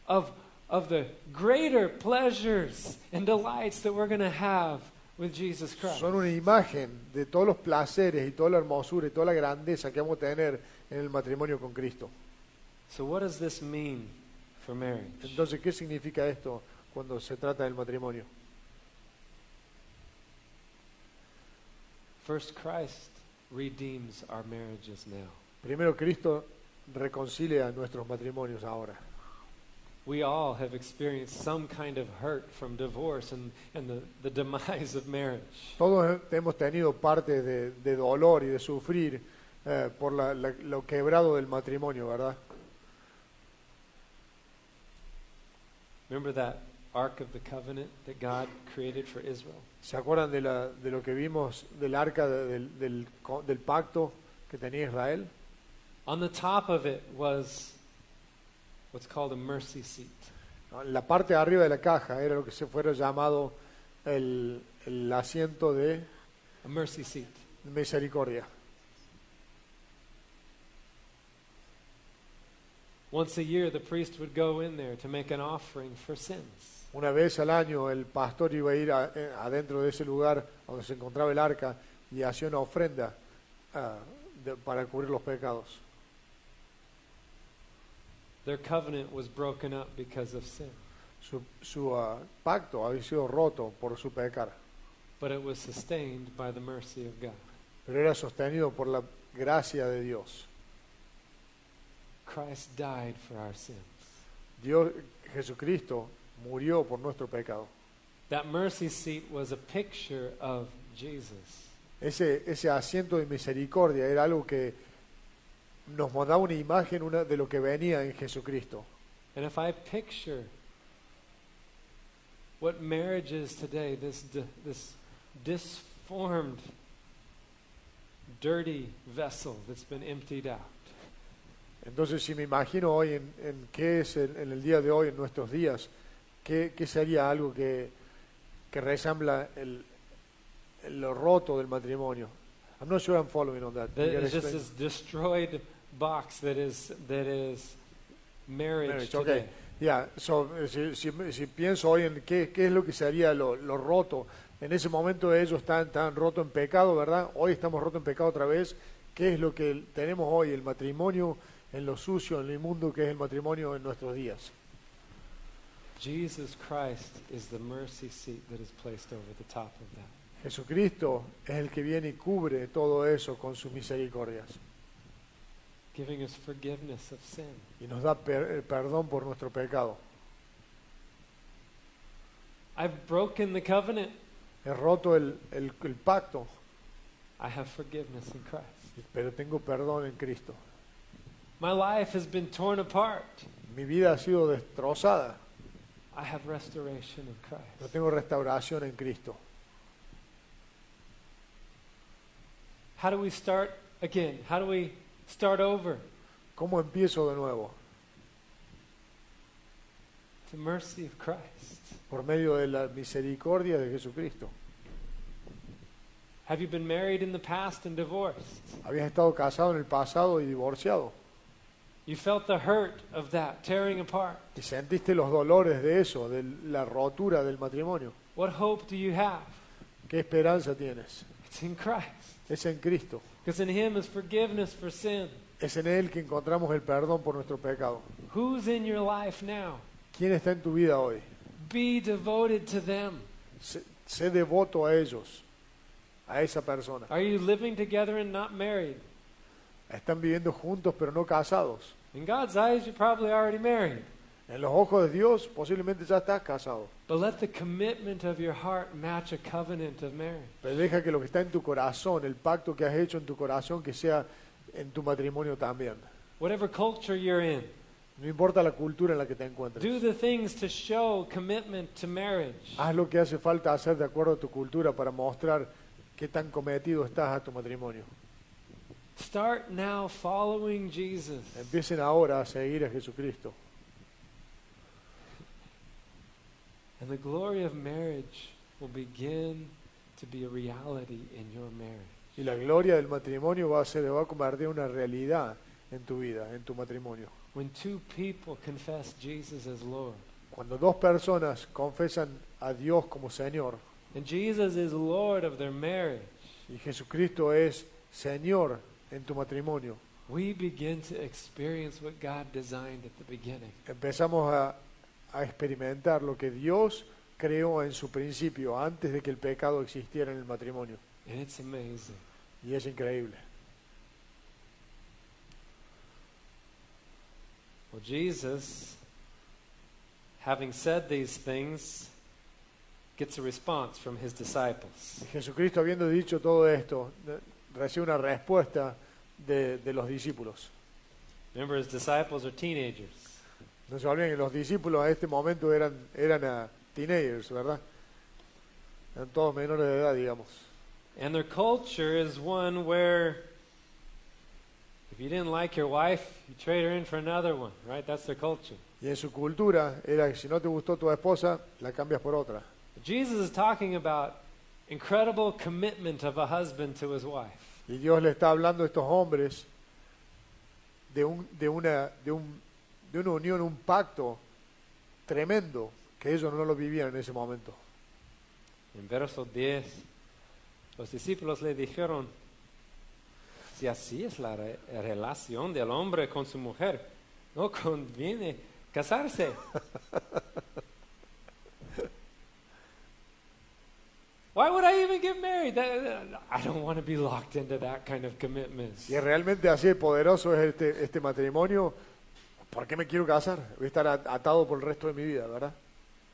of, of the greater pleasures and delights that we're going to have with Jesus Christ. son una imagen de todos los placeres y toda la hermosura y toda la grandeza que vamos a tener en el matrimonio con Cristo. So, what does this mean for marriage? Entonces, ¿qué significa esto cuando se trata del matrimonio? First, Christ redeems our marriages now. Primero Cristo reconcilia nuestros matrimonios ahora. We all have experienced some kind of hurt from divorce and, and the, the demise of marriage. Todos hemos tenido parte de, de dolor y de sufrir eh, por la- la- lo quebrado del matrimonio, ¿verdad? Remember that Ark of the Covenant that God created for Israel? ¿Se acuerdan de, la- de lo que vimos del arca de- del, del del pacto que tenía Israel? On the top of it was what's called a mercy seat. La parte de arriba de la caja era lo que se fuera llamado el, el asiento de A mercy seat. misericordia. Once a year, the priest would go in there to make an offering for sins. Una vez al año el pastor iba a ir a- eh, adentro de ese lugar donde se encontraba el arca y hacía una ofrenda ah, de- para cubrir los pecados. Their covenant was broken up because of sin, Su, su, ah, pacto había sido roto por su pecar, but it was sustained by the mercy of God. pero era sostenido por la gracia de Dios. Christ died for our sins. Dios Jesucristo murió por nuestro pecado. That mercy seat was a picture of Jesus. Ese, ese asiento de misericordia era algo que nos mandaba una imagen una, de lo que venía en Jesucristo. And if I picture what marriage is today, this, this disformed, dirty vessel that's been emptied out, Entonces, si me imagino hoy en, en qué es en el día de hoy, en nuestros días, qué, qué sería algo que, que resambla el, el- lo roto del matrimonio. I'm not sure I'm following on that. that is just this destroyed box that is, that is marriage, Marriage, today. okay. Ya, so, eh, si, si- si pienso hoy en qué, qué es lo que sería lo, lo roto, en ese momento ellos están tan rotos en pecado, ¿verdad? Hoy estamos rotos en pecado otra vez. ¿Qué es lo que tenemos hoy? El matrimonio en lo sucio, en lo inmundo que es el matrimonio en nuestros días. Jesus Christ is the mercy seat that is placed over the top of that. Jesucristo es el que viene y cubre todo eso con sus misericordias giving us forgiveness of sin. y nos da per- eh, perdón por nuestro pecado. I've broken the covenant. He roto el, el- el pacto, I have forgiveness in Christ. pero tengo perdón en Cristo. My life has been torn apart. Mi vida ha sido destrozada, I have restoration in Christ. tengo restauración en Cristo. How do we start again? How do we start over? ¿Cómo empiezo de nuevo? The mercy of Christ. Por medio de la misericordia de Jesucristo. Have you been married in the past and divorced? Habías estado casado en el pasado y divorciado. You felt the hurt of that tearing apart. Y sentiste los dolores de eso, de la rotura del matrimonio. What hope do you have? ¿Qué esperanza tienes? It's in Christ. Es en Cristo. Because in Him is forgiveness for sin. Es en Él que encontramos el perdón por nuestro pecado. Who's in your life now? ¿Quién está en tu vida hoy? Be devoted to them. Sé, sé devoto a ellos, a esa persona. Are you living together and not married? Están viviendo juntos pero no casados. In God's eyes, you're probably already married. En los ojos de Dios posiblemente ya estás casado. But let the commitment of your heart match a covenant of marriage. Pero deja que lo que está en tu corazón, el pacto que has hecho en tu corazón, que sea en tu matrimonio también. Whatever culture you're in, No importa la cultura en la que te encuentres. do the things to show commitment to marriage. Haz lo que hace falta hacer de acuerdo a tu cultura para mostrar qué tan cometido estás a tu matrimonio. Start now following Jesus. Empiecen ahora a seguir a Jesucristo. And the glory of marriage will begin to be a reality in your marriage. Y la gloria del matrimonio va a ser, va a convertir en una realidad en tu vida, en tu matrimonio. When two people confess Jesus as Lord, Cuando dos personas confesan a Dios como Señor and Jesus is Lord of their marriage, y Jesucristo es Señor en tu matrimonio, we begin to experience what God designed at the beginning. empezamos a, a experimentar lo que Dios creó en su principio, antes de que el pecado existiera en el matrimonio. And it's amazing. Y es increíble. Well, Jesus, having said these things, gets a response from his disciples. Jesucristo, habiendo dicho todo esto, recibe una respuesta de, de los discípulos. Remember, his disciples are teenagers. No se olviden que los discípulos a este momento eran, eran ah, teenagers, ¿verdad? Eran todos menores de edad, digamos. And their culture is one where if you didn't like your wife, you trade her in for another one, right? That's their culture. Y en su cultura era que si no te gustó tu esposa, la cambias por otra. Jesus is talking about incredible commitment of a husband to his wife. Y Dios le está hablando a estos hombres de, un, de, una, de, un, de una unión, un pacto tremendo que ellos no lo vivían en ese momento. En verso 10, los discípulos le dijeron, si así es la re- relación del hombre con su mujer, no conviene casarse. Why would I even get married? That- I don't want to be locked into that kind of commitment. Si es realmente así de poderoso es este, este matrimonio, ¿por qué me quiero casar? Voy a estar at- atado por el resto de mi vida, ¿verdad?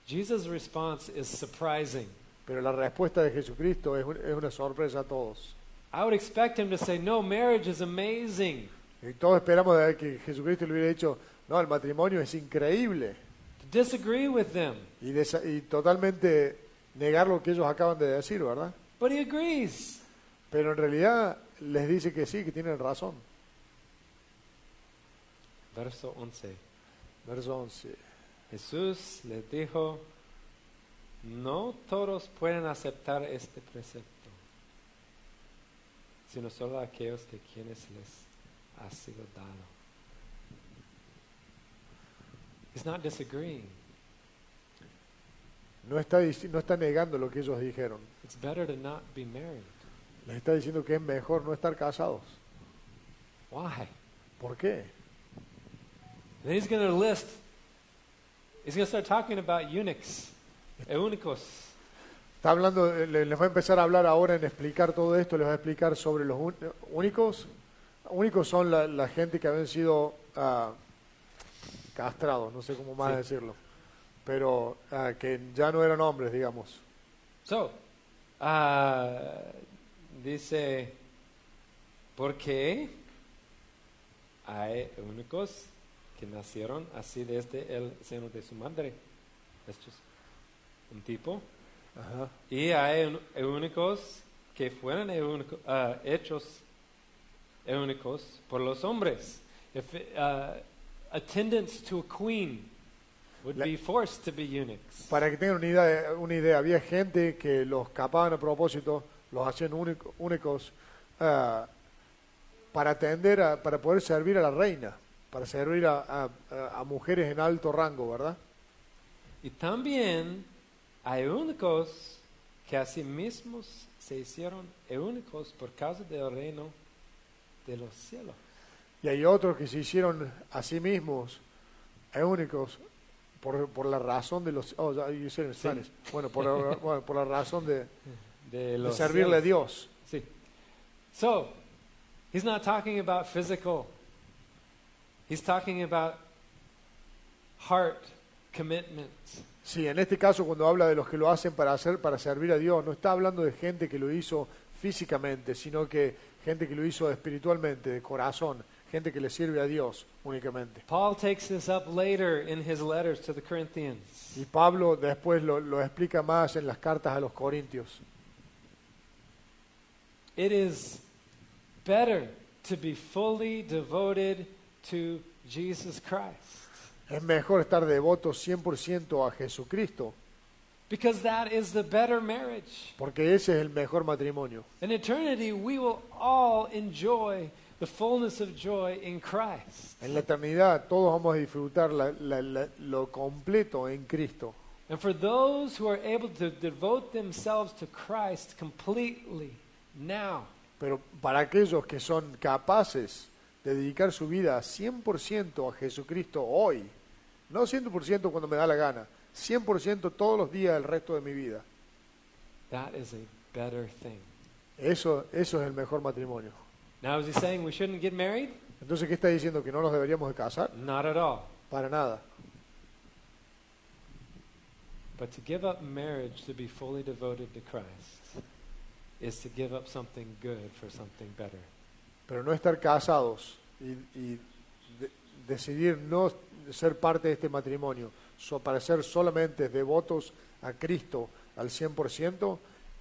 Jesus' response is surprising. Pero la respuesta de Jesucristo es, un- es una sorpresa a todos. I would expect him to say, No, marriage is amazing. Y todos esperamos de que Jesucristo le hubiera dicho, no, el matrimonio es increíble. To disagree with them. Y, y totalmente negar lo que ellos acaban de decir, ¿verdad? But he agrees. Pero en realidad les dice que sí, que tienen razón. Verso 11. Verso 11. Jesús les dijo, no todos pueden aceptar este precepto, sino solo aquellos que quienes les ha sido dado. He's not disagreeing. No está, no está negando lo que ellos dijeron. It's better to not be married. Les está diciendo que es mejor no estar casados. Why? ¿Por qué? And he's going to list, he's going to start talking about eunuchs, eunuchos. Está hablando, eh, le- les va a empezar a hablar ahora en explicar todo esto, les va a explicar sobre los únicos. Únicos son la, la gente que habían sido ah, castrados, no sé cómo más Sí. decirlo, pero ah, que ya no eran hombres, digamos. So, ah, dice, porque hay únicos que nacieron así desde el seno de su madre. Esto es un tipo. Ajá. Y hay únicos que fueron eunico- ah, hechos únicos por los hombres. If, attendants to a queen would La- be forced to be eunuchs. Para que tengan una idea, una idea, había gente que los capaban a propósito, los hacían único- únicos ah, para atender, a- para poder servir a la reina, para servir a, a- a- a mujeres en alto rango, ¿verdad? Y también hay eunucos que a sí mismos se hicieron eunucos por causa del reino de los cielos. Y hay otros que se hicieron a sí mismos únicos por, por la razón de los... Oh, ya, Sí. Bueno, por, bueno, por la razón de, De, de los servirle a. Dios. Sí. So, he's not talking about physical. He's talking about heart commitment. Sí, en este caso cuando habla de los que lo hacen para hacer para servir a Dios, no está hablando de gente que lo hizo físicamente, sino que gente que lo hizo espiritualmente, de corazón, gente que le sirve a Dios únicamente. Paul takes this up later in his letters to the Corinthians. Y Pablo después lo, lo explica más en las cartas a los Corintios. It is better to be fully devoted to Jesus Christ. Es mejor estar devoto 100% a Jesucristo, Because that is the better marriage. porque ese es el mejor matrimonio. In eternity, we will all enjoy the fullness of joy in Christ. En la eternidad todos vamos a disfrutar la- la- la- lo completo en Cristo. And for those who are able to devote themselves to Christ completely now, Pero para aquellos que son capaces de dedicar su vida 100% a Jesucristo hoy, no 100% cuando me da la gana, 100% todos los días del resto de mi vida, that is a better thing. eso, eso es el mejor matrimonio. Now, is he saying we shouldn't get married? Entonces, ¿qué está diciendo? ¿Que no nos deberíamos de casar? Not at all. Para nada. But to give up marriage to be fully devoted to Christ is to give up something good for something better. Pero no estar casados y, y de- decidir no ser parte de este matrimonio so- para ser solamente devotos a Cristo al 100%,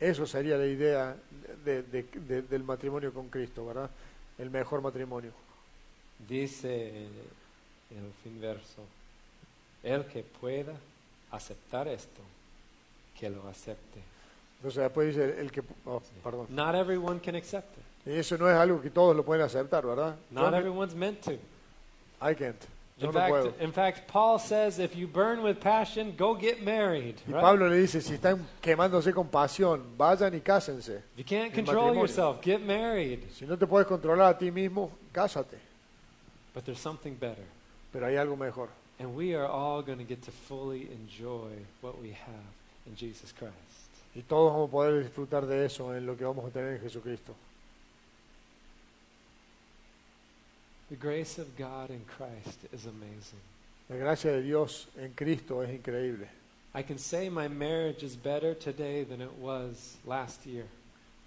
eso sería la idea de- de- de- del matrimonio con Cristo, ¿verdad? El mejor matrimonio. Dice el fin verso, el que pueda aceptar esto, que lo acepte. Entonces después dice el que... oh, perdón. Not everyone can accept it. Y eso no es algo que todos lo pueden aceptar, ¿verdad? Not everyone's meant to. I can't. Yo In no fact, in fact, Paul says if you burn with passion, go get married. Y right? Pablo le dice, si están quemándose con pasión, vayan y cásense. If you can't control yourself, get married. Si no te puedes controlar a ti mismo, cásate. But there's something better. Pero hay algo mejor. And we are all going to get to fully enjoy what we have in Jesus Christ. Y todos vamos a poder disfrutar de eso en lo que vamos a tener en Jesucristo. The grace of God in Christ is amazing. La gracia de Dios en Cristo es increíble. I can say my marriage is better today than it was last year.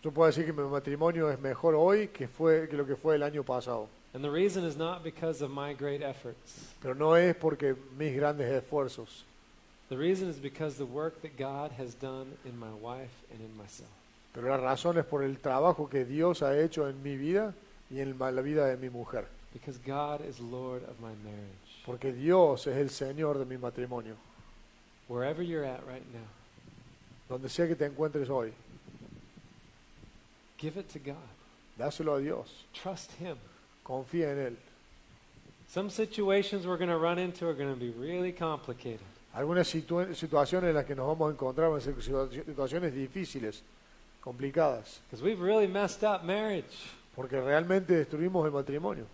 Yo puedo decir que mi matrimonio es mejor hoy que, fue, que lo que fue el año pasado. And the reason is not because of my great efforts. Pero no es porque mis grandes esfuerzos. The reason is because the work that God has done in my wife and in myself. Pero la razón es por el trabajo que Dios ha hecho en mi vida y en la vida de mi mujer. Because God is Lord of my marriage. Porque Dios es el Señor de mi matrimonio. Wherever you're at right now, Donde sea que te encuentres hoy, give it to God. dáselo a Dios. Trust Him. Confía en Él. Some situations we're going to run into are going to be really complicated. Algunas situa- situaciones en las que nos vamos a encontrar van a ser situa- situaciones difíciles, complicadas, Because we've really messed up marriage. porque realmente destruimos el matrimonio.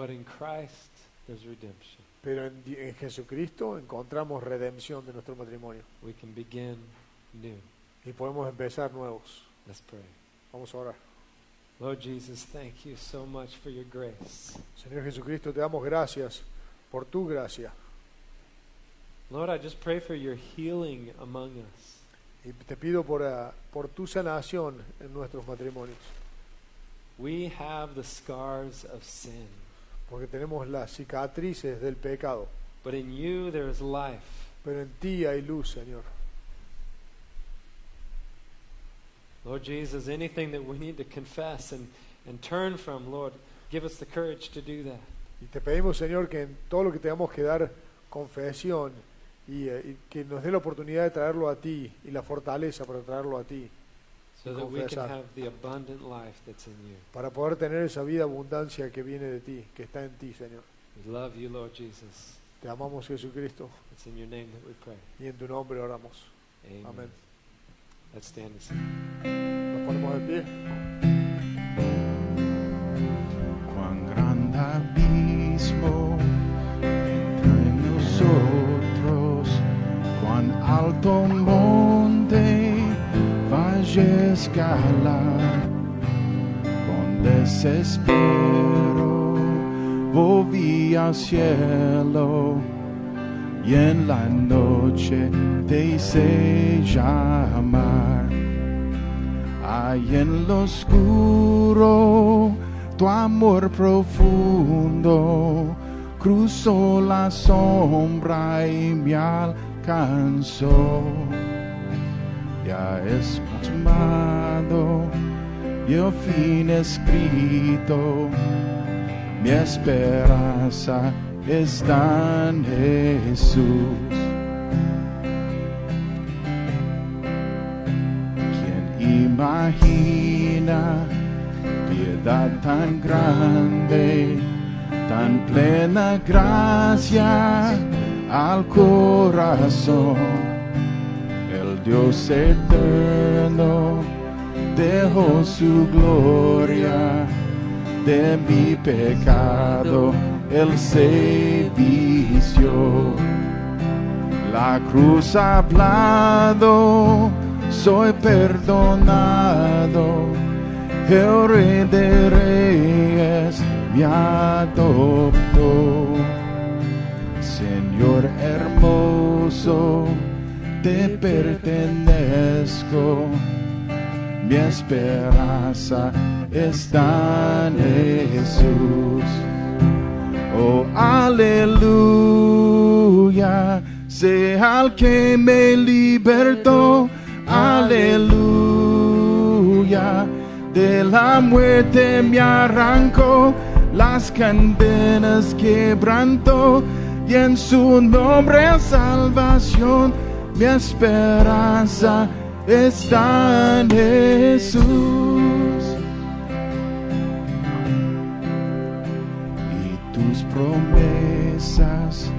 But in Christ, there's redemption. Pero en, en Jesucristo encontramos redención de nuestro matrimonio We can begin new. y podemos empezar nuevos. Let's pray. Vamos a orar. Lord Jesus, thank you so much for your grace. Señor Jesucristo, te damos gracias por tu gracia Lord, I just pray for your healing among us. y te pido por, ah, por tu sanación en nuestros matrimonios, We have the scars of sin, porque tenemos las cicatrices del pecado, but in you there is life. pero en ti hay luz, Señor. Lord Jesus, anything that we need to confess and, and turn from, Lord, give us the courage to do that. Y te pedimos, Señor, que en todo lo que tengamos que dar confesión y, eh, y que nos dé la oportunidad de traerlo a ti y la fortaleza para traerlo a ti, so Y that we can confesar. have the abundant life that's in you. para poder tener esa vida abundancia que viene de ti, que está en ti, Señor. We love you, Lord Jesus. Te amamos, Jesucristo, It's in your name that we pray. y en tu nombre oramos. Amen. Amén. Let's stand and sing. Nos ponemos de pie. Cuán grande abismo entre nosotros, cuán alto monte escalar, con desespero volví al cielo y en la noche te hice llamar. Hay en lo oscuro tu amor profundo cruzó la sombra y me alcanzó. Ya es plasmado y el fin escrito, mi esperanza está en Jesús. ¿Quién imagina piedad tan grande, tan plena gracia al corazón? Dios eterno dejó su gloria de mi pecado, el servicio la cruz hablado, soy perdonado, el rey de reyes me adoptó. Señor hermoso, te pertenezco. Mi esperanza está en Jesús. Oh, aleluya, sea el que me libertó. Aleluya, de la muerte me arrancó, las cadenas quebrantó, y en su nombre salvación, mi esperanza está en Jesús. y tus promesas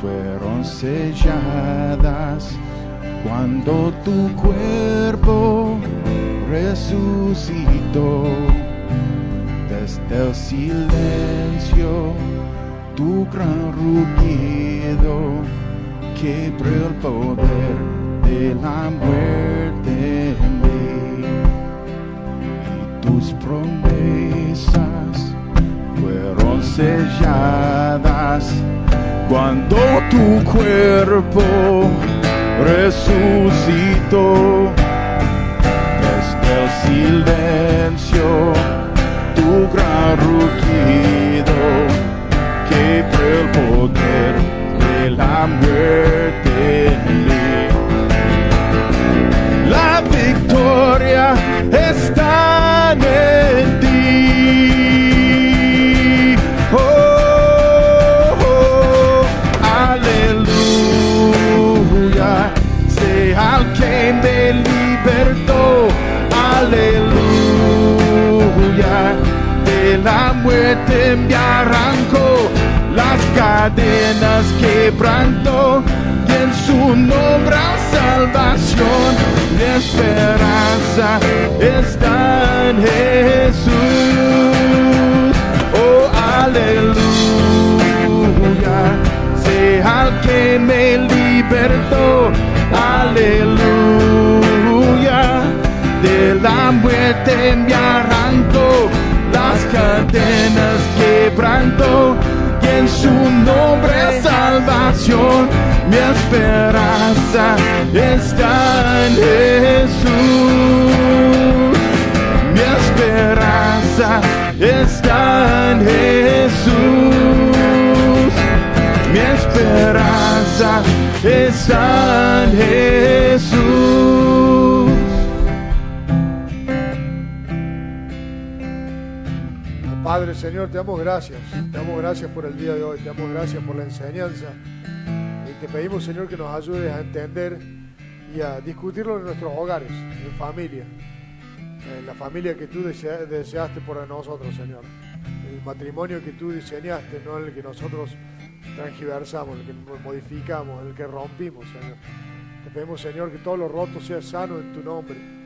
fueron selladas cuando tu cuerpo resucitó desde el silencio tu gran rugido quebró el poder de la muerte en mí. Y tus promesas fueron selladas cuando tu cuerpo resucitó. Desde el silencio tu gran rugido quebró el poder de la cadenas quebrantó y en su nombre salvación, mi esperanza está en Jesús. Oh, aleluya, sea el que me libertó, aleluya, de la muerte me arrancó, las cadenas quebrantó su nombre salvación, mi esperanza está en Jesús. Mi esperanza está en Jesús. Mi esperanza está en Jesús. Padre, Señor, te damos gracias. Te damos gracias por el día de hoy. Te damos gracias por la enseñanza. Y te pedimos, Señor, que nos ayudes a entender y a discutirlo en nuestros hogares, en familia. En la familia que tú desea- deseaste por nosotros, Señor. El matrimonio que tú diseñaste, no el que nosotros transgiversamos, el que modificamos, el que rompimos, Señor. Te pedimos, Señor, que todo lo roto sea sano en tu nombre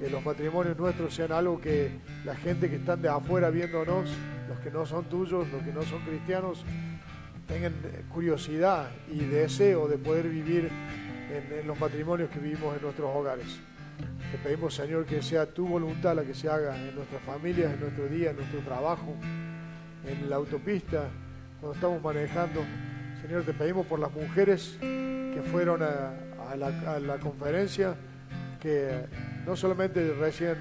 que los matrimonios nuestros sean algo que la gente que están de afuera viéndonos, los que no son tuyos, los que no son cristianos, tengan curiosidad y deseo de poder vivir en, los matrimonios que vivimos en nuestros hogares. Te pedimos, Señor, que sea tu voluntad la que se haga en nuestras familias, en nuestro día, en nuestro trabajo, en la autopista, cuando estamos manejando. Señor, te pedimos por las mujeres que fueron a la conferencia, que no solamente reciben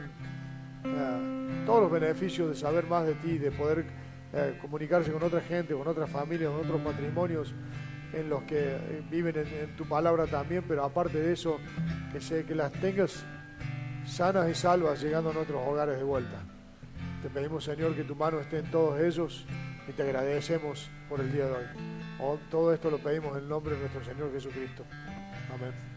eh, todos los beneficios de saber más de ti, de poder eh, comunicarse con otra gente, con otras familias, con otros matrimonios en los que eh, viven en, tu palabra también, pero aparte de eso, que, se, que las tengas sanas y salvas llegando a nuestros hogares de vuelta. Te pedimos, Señor, que tu mano esté en todos ellos y te agradecemos por el día de hoy. Oh, todo esto lo pedimos en nombre de nuestro Señor Jesucristo. Amén.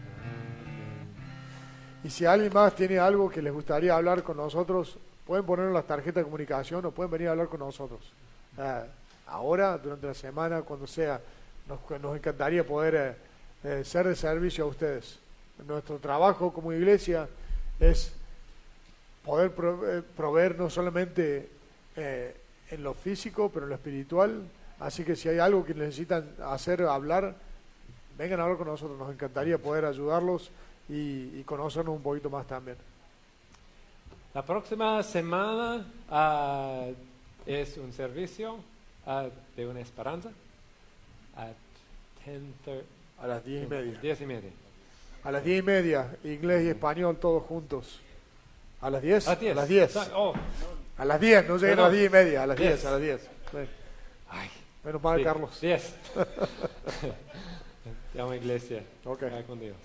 Y si alguien más tiene algo que les gustaría hablar con nosotros, pueden ponerlo en las tarjetas de comunicación o pueden venir a hablar con nosotros. Eh, ahora, durante la semana, cuando sea, nos, nos encantaría poder eh, eh, ser de servicio a ustedes. Nuestro trabajo como iglesia es poder eh, proveer no solamente en lo físico, pero en lo espiritual. Así que si hay algo que necesitan hacer, hablar, vengan a hablar con nosotros. Nos encantaría poder ayudarlos y, y conocernos un poquito más también. La próxima semana ah, es un servicio ah, de una esperanza. Ah, 10:30. A las diez y media. Diez y media. A las diez y media, inglés y español todos juntos. ¿A las diez? A diez. A las diez. Oh, A las diez, no lleguen a las diez y media, a las Diez. diez, a las diez. Sí. ay. Menos mal, sí, Carlos. Diez. Te amo, iglesia. Ok. Con Dios.